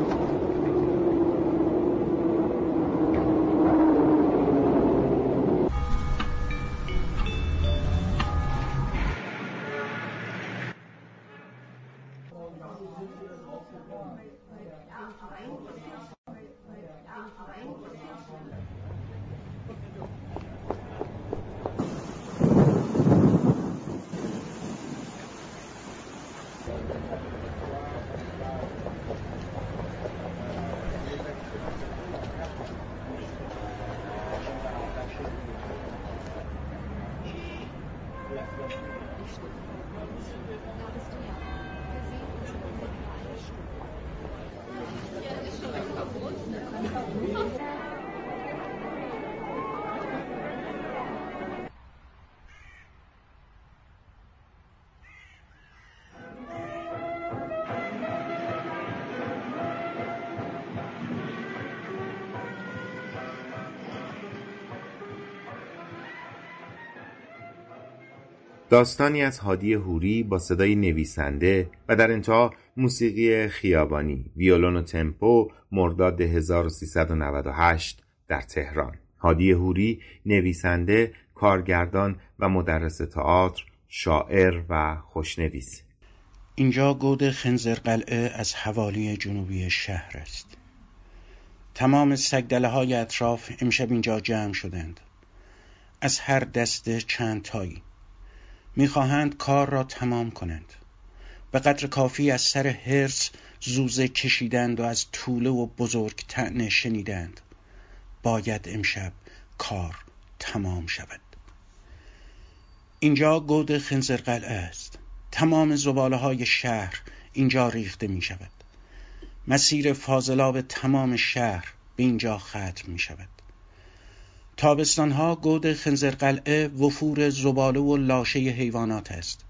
داستانی از هادی هوری با صدای نویسنده و در انتها موسیقی خیابانی ویولون و تمپو مرداد 1398 در تهران. هادی هوری نویسنده کارگردان و مدرس تئاتر شاعر و خوشنویس. اینجا گود خنزر قلعه از حوالی جنوبی شهر است. تمام سگدله های اطراف امشب اینجا جمع شدند. از هر دسته چند تایی می‌خواهند کار را تمام کنند. به قدر کافی از سر هرس زوزه کشیدند و از طوله و بزرگ تعنه شنیدند. باید امشب کار تمام شود. اینجا گود خنزرقلعه است. تمام زباله های شهر اینجا ریخته می شود مسیر فاضلاب تمام شهر به اینجا ختم می شود تابستانها گود خنزرقلعه وفور زباله و لاشه حیوانات است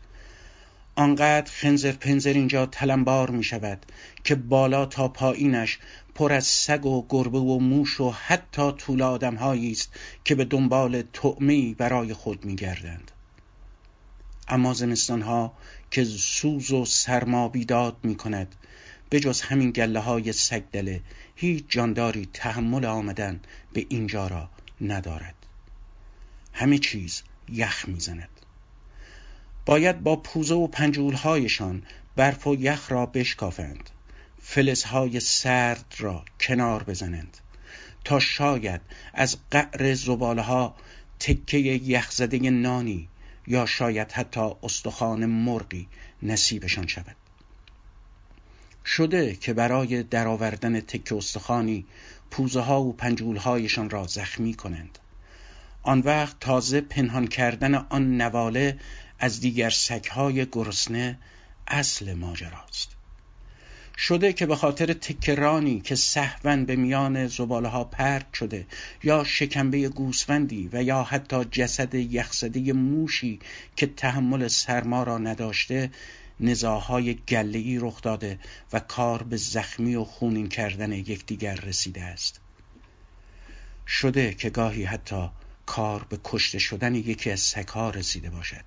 آنقدر خنزر پنزر اینجا تلمبار می شود که بالا تا پایینش پر از سگ و گربه و موش و حتی طول آدم است که به دنبال تعمی برای خود می گردند. اما زمستان ها که سوز و سرما بیداد می کند به جز همین گله های سگدله هیچ جانداری تحمل آمدن به اینجا را ندارد. همه چیز یخ می‌زند. باید با پوزه و پنجولهایشان برف و یخ را بشکافند. فلزهای سرد را کنار بزنند. تا شاید از قعر زباله ها تکه یخزده نانی یا شاید حتی استخوان مرغی نصیبشان شود. شده که برای درآوردن تکه استخوانی پوزه ها و پنجول هایشان را زخمی کنند. آن وقت تازه پنهان کردن آن نواله از دیگر سگهای گرسنه اصل ماجراست. شده که به خاطر تکرانی که صحون به میان زباله ها پرد شده یا شکمبه گوسفندی و یا حتی جسد یخزده موشی که تحمل سرما را نداشته نزاهای گله رخ داده و کار به زخمی و خونین کردن یکدیگر رسیده است. شده که گاهی حتی کار به کشته شدن یکی از سگها رسیده باشد.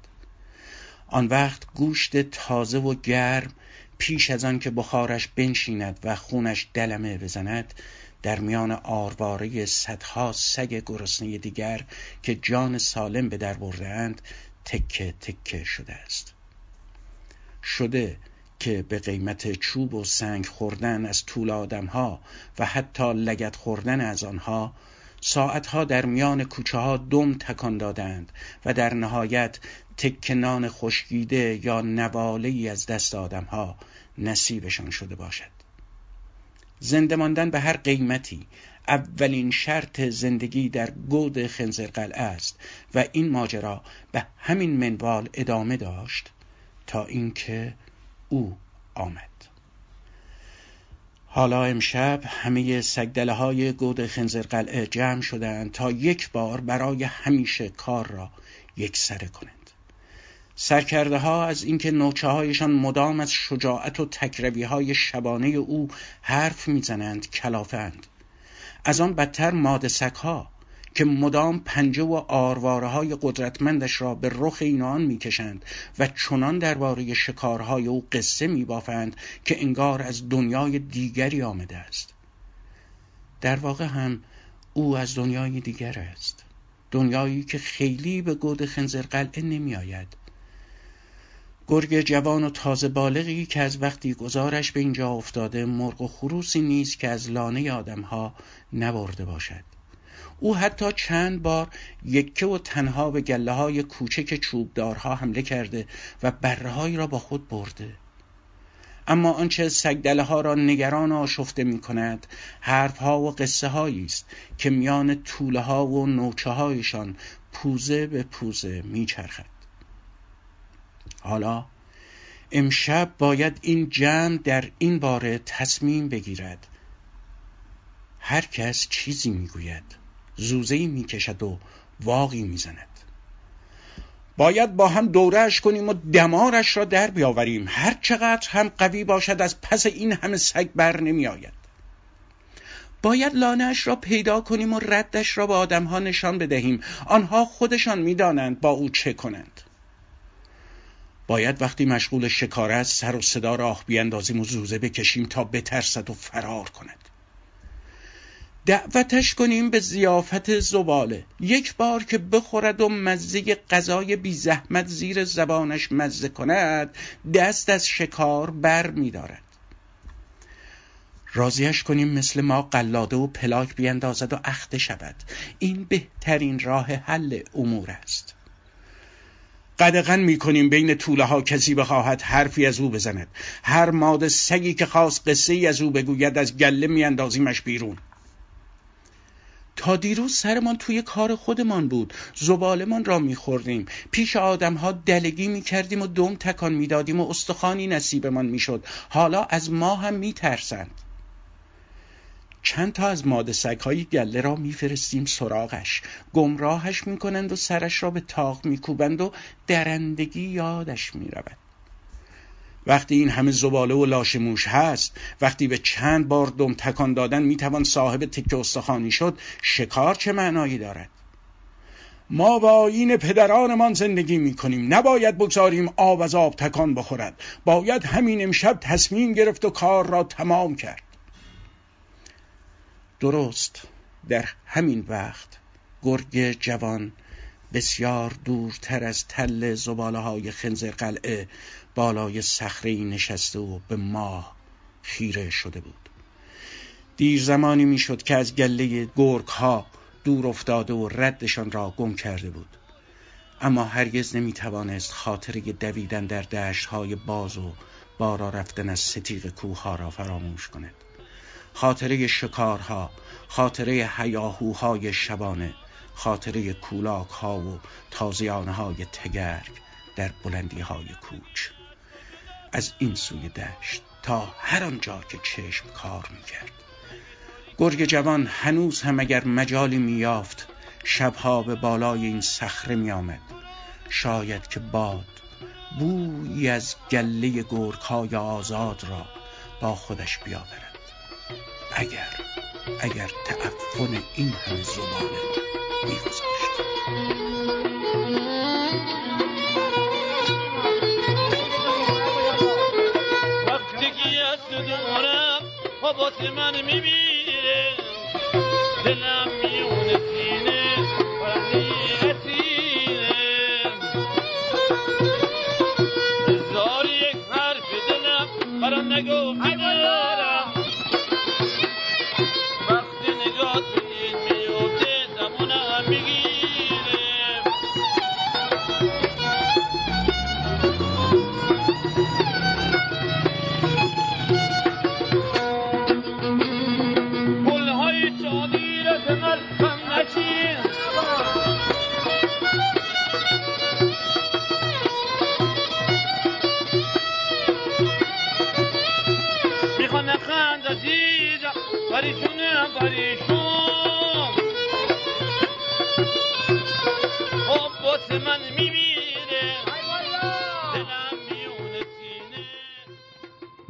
آن وقت گوشت تازه و گرم پیش از آن که بخارش بنشیند و خونش دلمه بزند در میان آرواره صدها سگ گرسنه دیگر که جان سالم به در اند تکه تکه شده است. شده که به قیمت چوب و سنگ خوردن از طول آدمها و حتی لگت خوردن از آنها ساعتها در میان کوچه ها دم تکان دادند و در نهایت تکنان خشکیده یا نواله از دست آدمها نصیبشان شده باشد. زنده ماندن به هر قیمتی اولین شرط زندگی در گود خنزرقل است و این ماجرا به همین منوال ادامه داشت. تا اینکه او آمد. حالا امشب همه سگدله های گود خنزرقلعه جمع شدند تا یک بار برای همیشه کار را یک سره کنند. سرکرده ها از اینکه نوچه هایشان مدام از شجاعت و تکروی های شبانه او حرف می‌زنند کلافند از آن بدتر مادسک ها که مدام پنجه و آرواره های قدرتمندش را به رخ اینان می‌کشند و چنان درباره شکارهای او قصه میبافند که انگار از دنیای دیگری آمده است. در واقع هم او از دنیای دیگر است. دنیایی که خیلی به گود خنزر قلعه نمی آید گرگ جوان و تازه بالغی که از وقتی گزارش به اینجا افتاده مرغ و خروسی نیست که از لانه آدمها نبرده باشد. او حتی چند بار یکه و تنها به گله های کوچک چوبدارها حمله کرده و برههایی را با خود برده. اما آنچه سگدله ها را نگران آشفته می کند حرف ها و قصه است که میان طوله ها و نوچه هایشان پوزه به پوزه می چرخد. حالا امشب باید این جمع در این باره تصمیم بگیرد. هر کس چیزی می‌گوید. زوزهی می‌کشد و واقی می‌زند. باید با هم دورش کنیم و دمارش را در بیاوریم. هر چقدر هم قوی باشد از پس این همه سگ بر نمی آید باید لانش را پیدا کنیم و ردش را به آدمها نشان بدهیم. آنها خودشان می‌دانند با او چه کنند. باید وقتی مشغول شکار است سر و صدا راه بیاندازیم و زوزه بکشیم تا بترسد و فرار کند. دعوتش کنیم به زیافت زباله. یک بار که بخورد و مزه غذای بی زحمت زیر زبانش مزه کند دست از شکار بر می دارد. راضیش کنیم مثل ما قلاده و پلاک بیندازد و اخته شود. این بهترین راه حل امور است. قدغن می کنیم بین طوله ها کسی بخواهد حرفی از او بزند. هر ماده سگی که خواست قصه ای از او بگوید از گله میاندازیمش بیرون. تا دیروز سرمان توی کار خودمان بود. زبالمان را میخوردیم. پیش آدمها دلگی می‌کردیم و دم تکان می‌دادیم و استخوانی نصیبمان می‌شد. حالا از ما هم میترسند. چند تا از ماده های گله را میفرستیم سراغش. گمراهش می‌کنند و سرش را به تاق میکوبند و درندگی یادش می‌رود. وقتی این همه زباله و لاش موش هست وقتی به چند بار دم تکان دادن می‌توان صاحب تکه استخوانی شد شکار چه معنایی دارد؟ ما با این پدرانمان زندگی می کنیم نباید بگذاریم آب از آب تکان بخورد. باید همین امشب تصمیم گرفت و کار را تمام کرد. درست در همین وقت گرگ جوان بسیار دورتر از تل زباله های خنزر قلعه بالای صخره نشسته و به ماه خیره شده بود. دیر زمانی می‌شد که از گله گرگ ها دور افتاده و ردشان را گم کرده بود. اما هرگز نمی توانست خاطره دویدن در دشت های باز و بارا رفتن از ستیق کوه ها را فراموش کند. خاطره شکارها خاطره هیاهوهای شبانه خاطره کولاک ها و تازیانه های تگرگ در بلندی های کوچ. از این سوی دشت تا هر آنجا که چشم کار می‌کرد. گرگ جوان هنوز هم اگر مجالی میافت شبها به بالای این صخره میآمد. شاید که باد بویی از گله گرگ های آزاد را با خودش بیاورد. اگر اگر تعفن این همه زباله میگذاشت. دورم حبات من میبیره دلم میونه سینه وقتی اسیره هزار یک حرف دلم برام نگو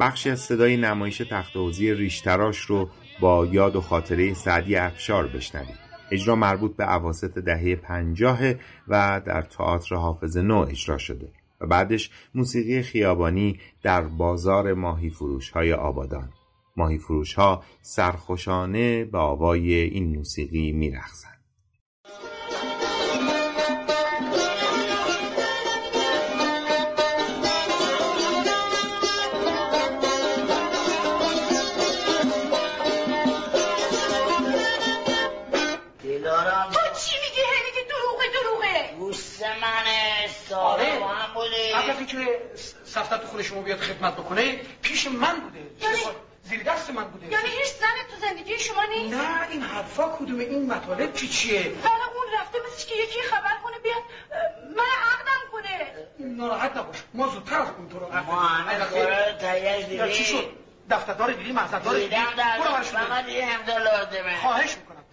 بخشی از صدای نمایش تخت حوزی ریشتراش رو با یاد و خاطره سعدی افشار بشنوید. اجرا مربوط به عواست دهه پنجاه و در تئاتر حافظ نو اجرا شده و بعدش موسیقی خیابانی در بازار ماهی فروش های آبادان. ماهی فروش ها سرخوشانه به آوای این موسیقی میرقصند. دلارم. تو چی میگی؟ هی میگی دروغه دروغه. دوست منه ساله با هم بوده. قبل از اینکه سفتر تو خونه شما بیاد خدمت بکنه پیش من بوده. زیر دست من بوده. یعنی هیچ زن تو زندگی شما نیست؟ نه این حرفا کدوم این مطالب چی چیه؟ حالا اون رفته مثل که یکی خبر کنه بیاد من عقدم کنه. ناراحت نباش ما زودتر از اون تو رو ما همه کارا تایید دیدیم. یا چی شد؟ دفتردار دیدی محضردار دیدی دیدم در برو برش لازمه. خواهش می‌کنم.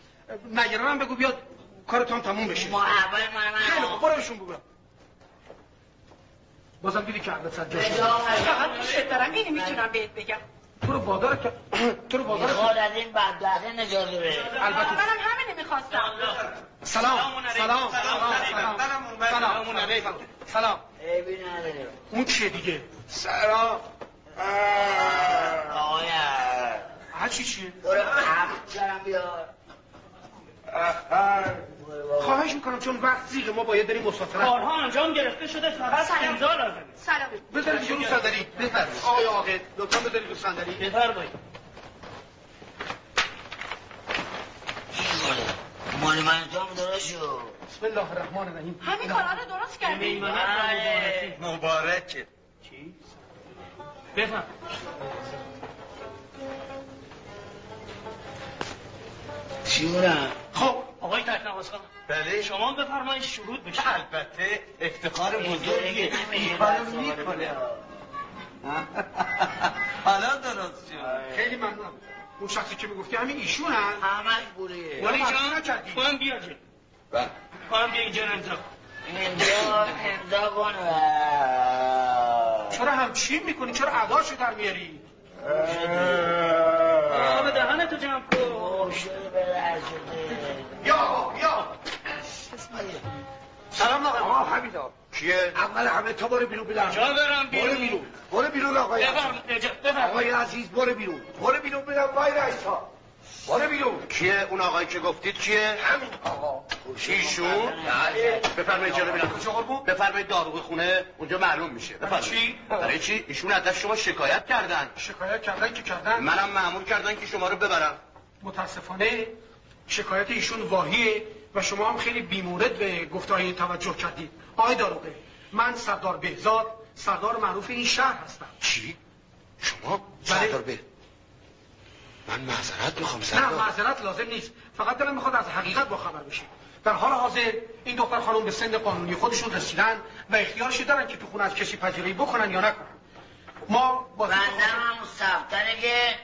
نگرانم بگو بیاد کارتان تموم بشه. ما اول من خیلی خوب برو بگو. بازم دیدی که عقلت سر جاش بجا فقط دوست دارم اینو می‌تونم بهت بگم. تو رو بادار که [CLEARS THROAT] تو رو بادار می‌خواد از این بدبخته نجات بده البته. منم همینه می‌خواستم. سلام. سلام سلام. سلام. سلام سلام. اون چیه دیگه؟ سلام. آقای هر چی چیه. برو افسرم بیار. خواهش می‌کنم چون وقت زیغ ما باید بریم مسافرت. کارها انجام گرفته شده فقط امضا لازمه. سلام. بذارید رو صندلی. بذارید آقای عاقل لطفا بذارید رو صندلی. بفرمایید. مال من انجام درست شد بسم الله الرحمن الرحیم. همین کارا رو درست کردی. مبارکه. چی؟ بفهم چی بودم خب آقای تکنواز خان بله. شما بفرمایید شروع بشه. البته افتخار بزرگیه بس می‌کنه. حالا درست شد. خیلی ممنونم اون شخصی که می‌گفتی همین ایشون هن همش بوریه ولی ولی جان جان نکردی. تو هم بیا جه بله. تو هم بیا اینجا امضا امضا امضا کن چرا همچین می‌کنی؟ چرا اداشو در میاری؟ آب دهنتو جمع کن. خوب شده به در شده یا آقا یا. سلام آقا. آقا حمیدا. کیه؟ اول همه تا برو بیرون بدم کجا برم بیرون؟ برو بیرون. برو بیرون آقای عزیز. آقای عزیز برو بیرون. برو بیرون بدم وای رایسا برو بیرون. کیه اون آقایی که گفتید کیه؟ همین آقا. ایشون؟ بله. بفرمایید جلو بینم کجا قربون؟ بفرمایید داروغ خونه اونجا معلوم میشه. بفرمایید. چی؟ برای چی؟ ایشون از شما شکایت کردن. شکایت کردن که کردن؟ منم مأمور کردن که شما رو ببرم. متاسفانه شکایت ایشون واهیه و شما هم خیلی بیمورد به گفته این توجه کردید. آقای داروغه من سردار بهزاد سردار معروف این شهر هستم. چی؟ شما؟ بله. سردار به من معذرت می‌خوام نه سردار. معذرت لازم نیست. فقط دلم می‌خواد از حقیقت با خبر بشه. در حال حاضر این دختر خانم به سن قانونی خودشون رسیدن و اختیارش دارن که تو خونه از کسی پذیرایی بکنن یا نکنن. ما با بنده هم سفتره که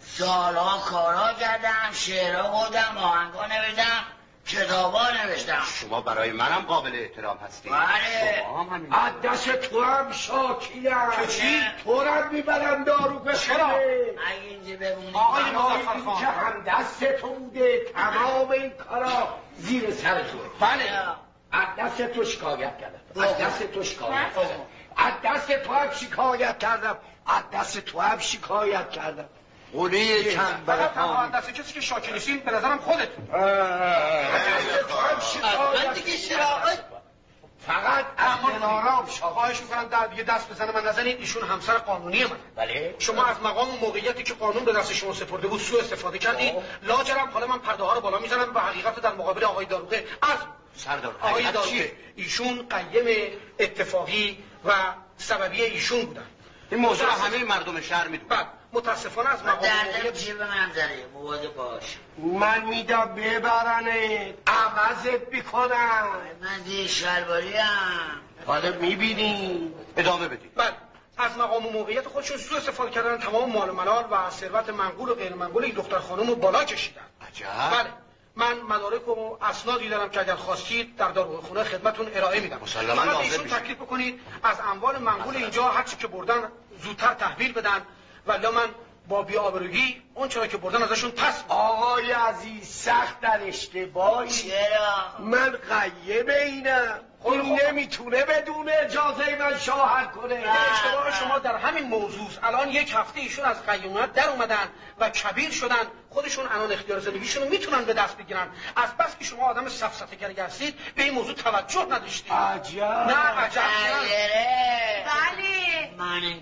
سالها کارا کردم شعرها بودم آهنگا نوشتم کتابا نوشتم. شما برای منم قابل احترام هستی بله. شما هم همین از دست تو هم شاکیم. که چی؟ تو را می‌برم دارو بخونه چرا؟ اگه اینجا بمونی. آقای اینکه خان هم دست تو بوده. تمام این کارا زیر سر تو. بله. از دست تو شکایت کردم. از دست تو شکایت. کردم. از دست تو هم شکایت کردم. از دست تو هم شکایت کردم. قوله چند فقط تنها از دست کسی که شاکی نیستین به نظرم خودت. من دیگه شراغت فقط از دلارام خواهش می‌کنم در دیگه دست بزنه من نزنید ایشون همسر قانونی من. بله. شما از مقام و موقعیتی که قانون به دست شما سپرده بود سوء استفاده کردید لاجرم حالا من پرده ها رو بالا می‌زنم و حقیقت در مقابل آقای داروغه. از سردار آقای داروغه؟ ایشون قیم اتفاقی و سببی ایشون بودن. این موضوع رو همه مردم شهر می‌دونن. بعد متاسفانه از مقام موقعیت جیب من زده مواظب باش. من میدم ببرنه عوضت می‌کنم. من دیگه شلواری هم حالا می‌بینی. ادامه بدید بعد از مقام و موقعیت خودشون سوء استفاده کردن تمام مال و منال و ثروت منقول و غیر منقول این دختر خانم رو بالا کشیدن. عجب. بله. من مدارک و اسنادی دارم که اگر خواستید در داروخونه خدمتون ارائه میدم. مسلماً ایشون میشه. تکلیف بکنید از اموال منقول اینجا هر چی که بردن زودتر تحویل بدن ولی من با بی‌آبرویی اون چرا که بردن ازشون پس آقای عزیز سخت در اشتباهی چرا؟ من قیه اینم. این نمی‌تونه بدون اجازه من شوهر کنه. اشتباه شما در همین موضوع. الان یک هفته ایشون از قیومیت در اومدن و کبیر شدن. خودشون الان اختیار زندگیشون رو می‌تونن به دست بگیرن. از بس که شما آدم سفسطه گری هستید به این موضوع توجه نداشتید. عجب. نه عجب. بله. من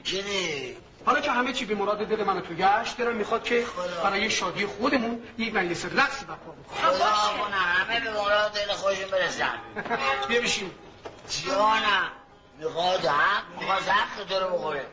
حالا که همه چی به مراد دل من تو گشت دلم می‌خواد که برای شادی خودمون یک مجلس رقصی برپا بکنیم. خدا کنه همه به مراد دل خودشون برسن. [LAUGHS] بیا بشین. جانم می‌خواد هم می‌خواد حق تو رو بخوره.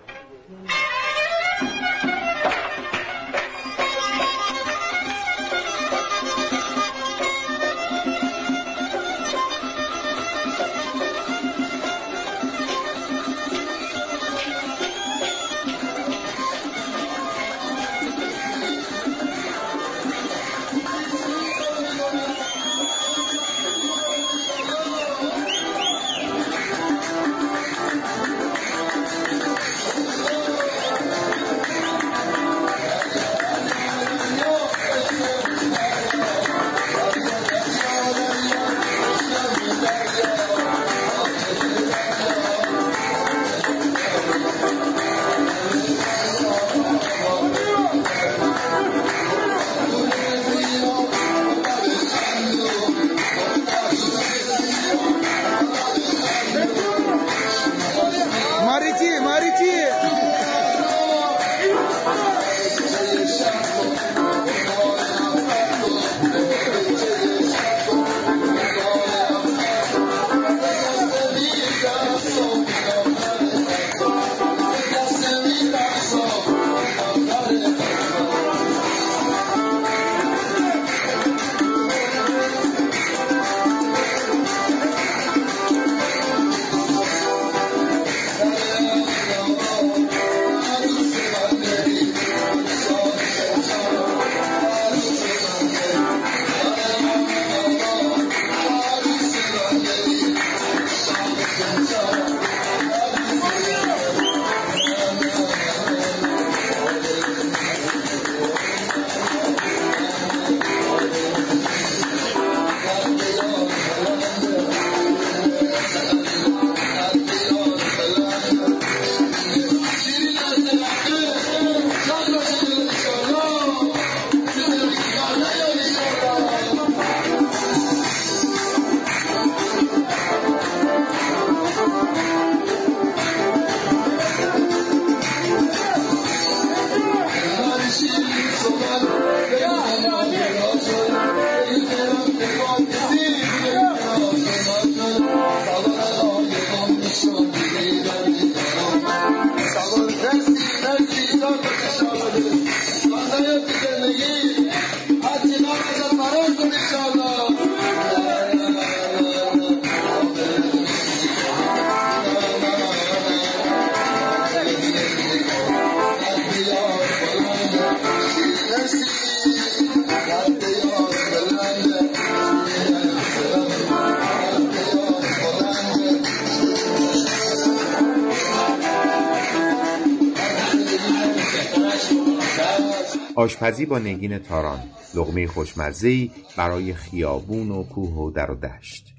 آشپزی با نگین تاران لغمه خوشمزه‌ای برای خیابون و کوه و در و دشت.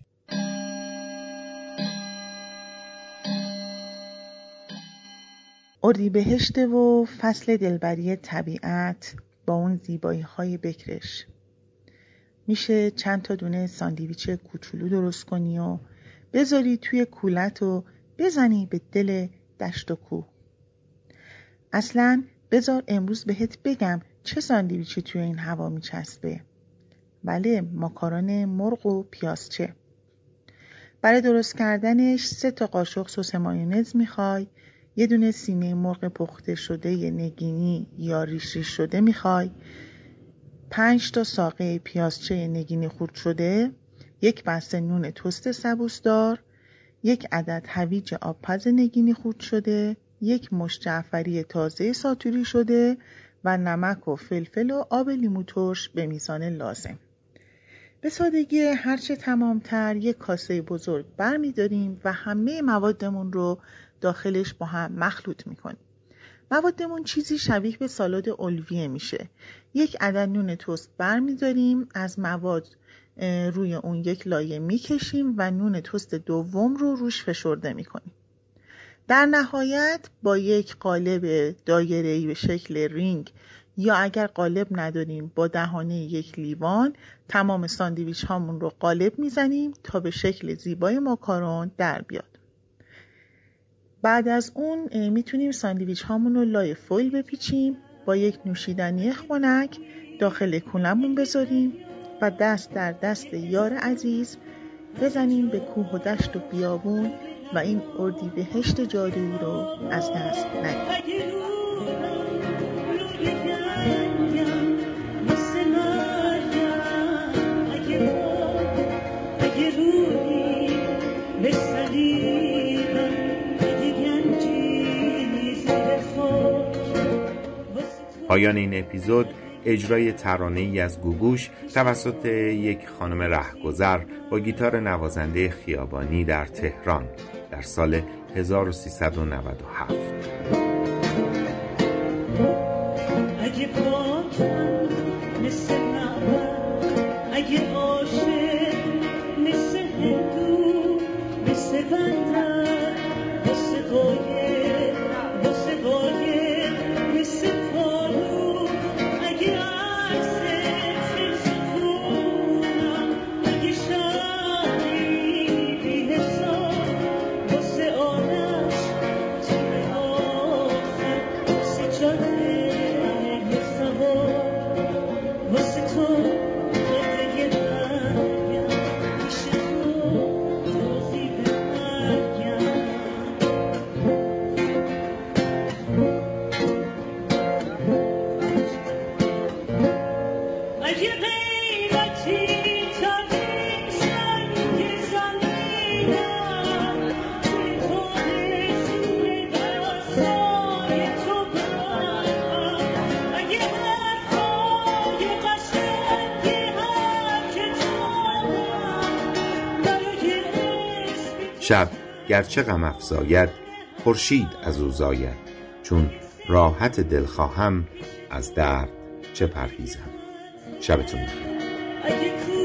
اردیبهشت و فصل دلبری طبیعت با اون زیبایی های بکرش. میشه چند تا دونه ساندویچ کوچولو درست کنی و بذاری توی کولت و بزنی به دل دشت و کوه. اصلا بذار امروز بهت بگم چه ساندویچی توی این هوا میچسبه؟ بله ماکارون مرغ و پیازچه. برای درست کردنش سه تا قاشق سس مایونز می‌خوای یه دونه سینه مرغ پخته شده یه نگینی یا ریش ریش شده می‌خوای پنج تا ساقه پیازچه نگینی خورد شده یک بسته نون تست سبوسدار یک عدد هویج آبپز نگینی خورد شده یک مشت جعفری تازه ساتوری شده و نمک و فلفل و آب لیمو ترش به میزان لازم. به سادگی هرچه تمامتر یک کاسه بزرگ برمیداریم و همه موادمون رو داخلش با هم مخلوط می‌کنیم. موادمون چیزی شبیه به سالاد الویه میشه. یک عدد نون تست برمیداریم از مواد روی اون یک لایه می‌کشیم و نون تست دوم رو روش فشرده می‌کنیم. در نهایت با یک قالب دایره‌ای به شکل رینگ یا اگر قالب نداریم با دهانه یک لیوان تمام ساندویچ هامون رو قالب می‌زنیم تا به شکل زیبای ماکارون در بیاد. بعد از اون می‌تونیم ساندویچ هامون رو لای فویل بپیچیم با یک نوشیدنی خنک داخل کولمون بذاریم و دست در دست یار عزیز بزنیم به کوه و دشت و بیابون و این اردی بهشت جادویی رو از دست ندیم پایان این اپیزود اجرای ترانه ای از گوگوش توسط یک خانم رهگذر با گیتار نوازنده خیابانی در تهران. در سال 1397 اگه پاکم مثل اگه عاشق مثل هندو مثل بندر گرچه غم افزاید خورشید از او زاید چون راحت دل خواهم از درد چه پرهیزم. شبتون بخیر.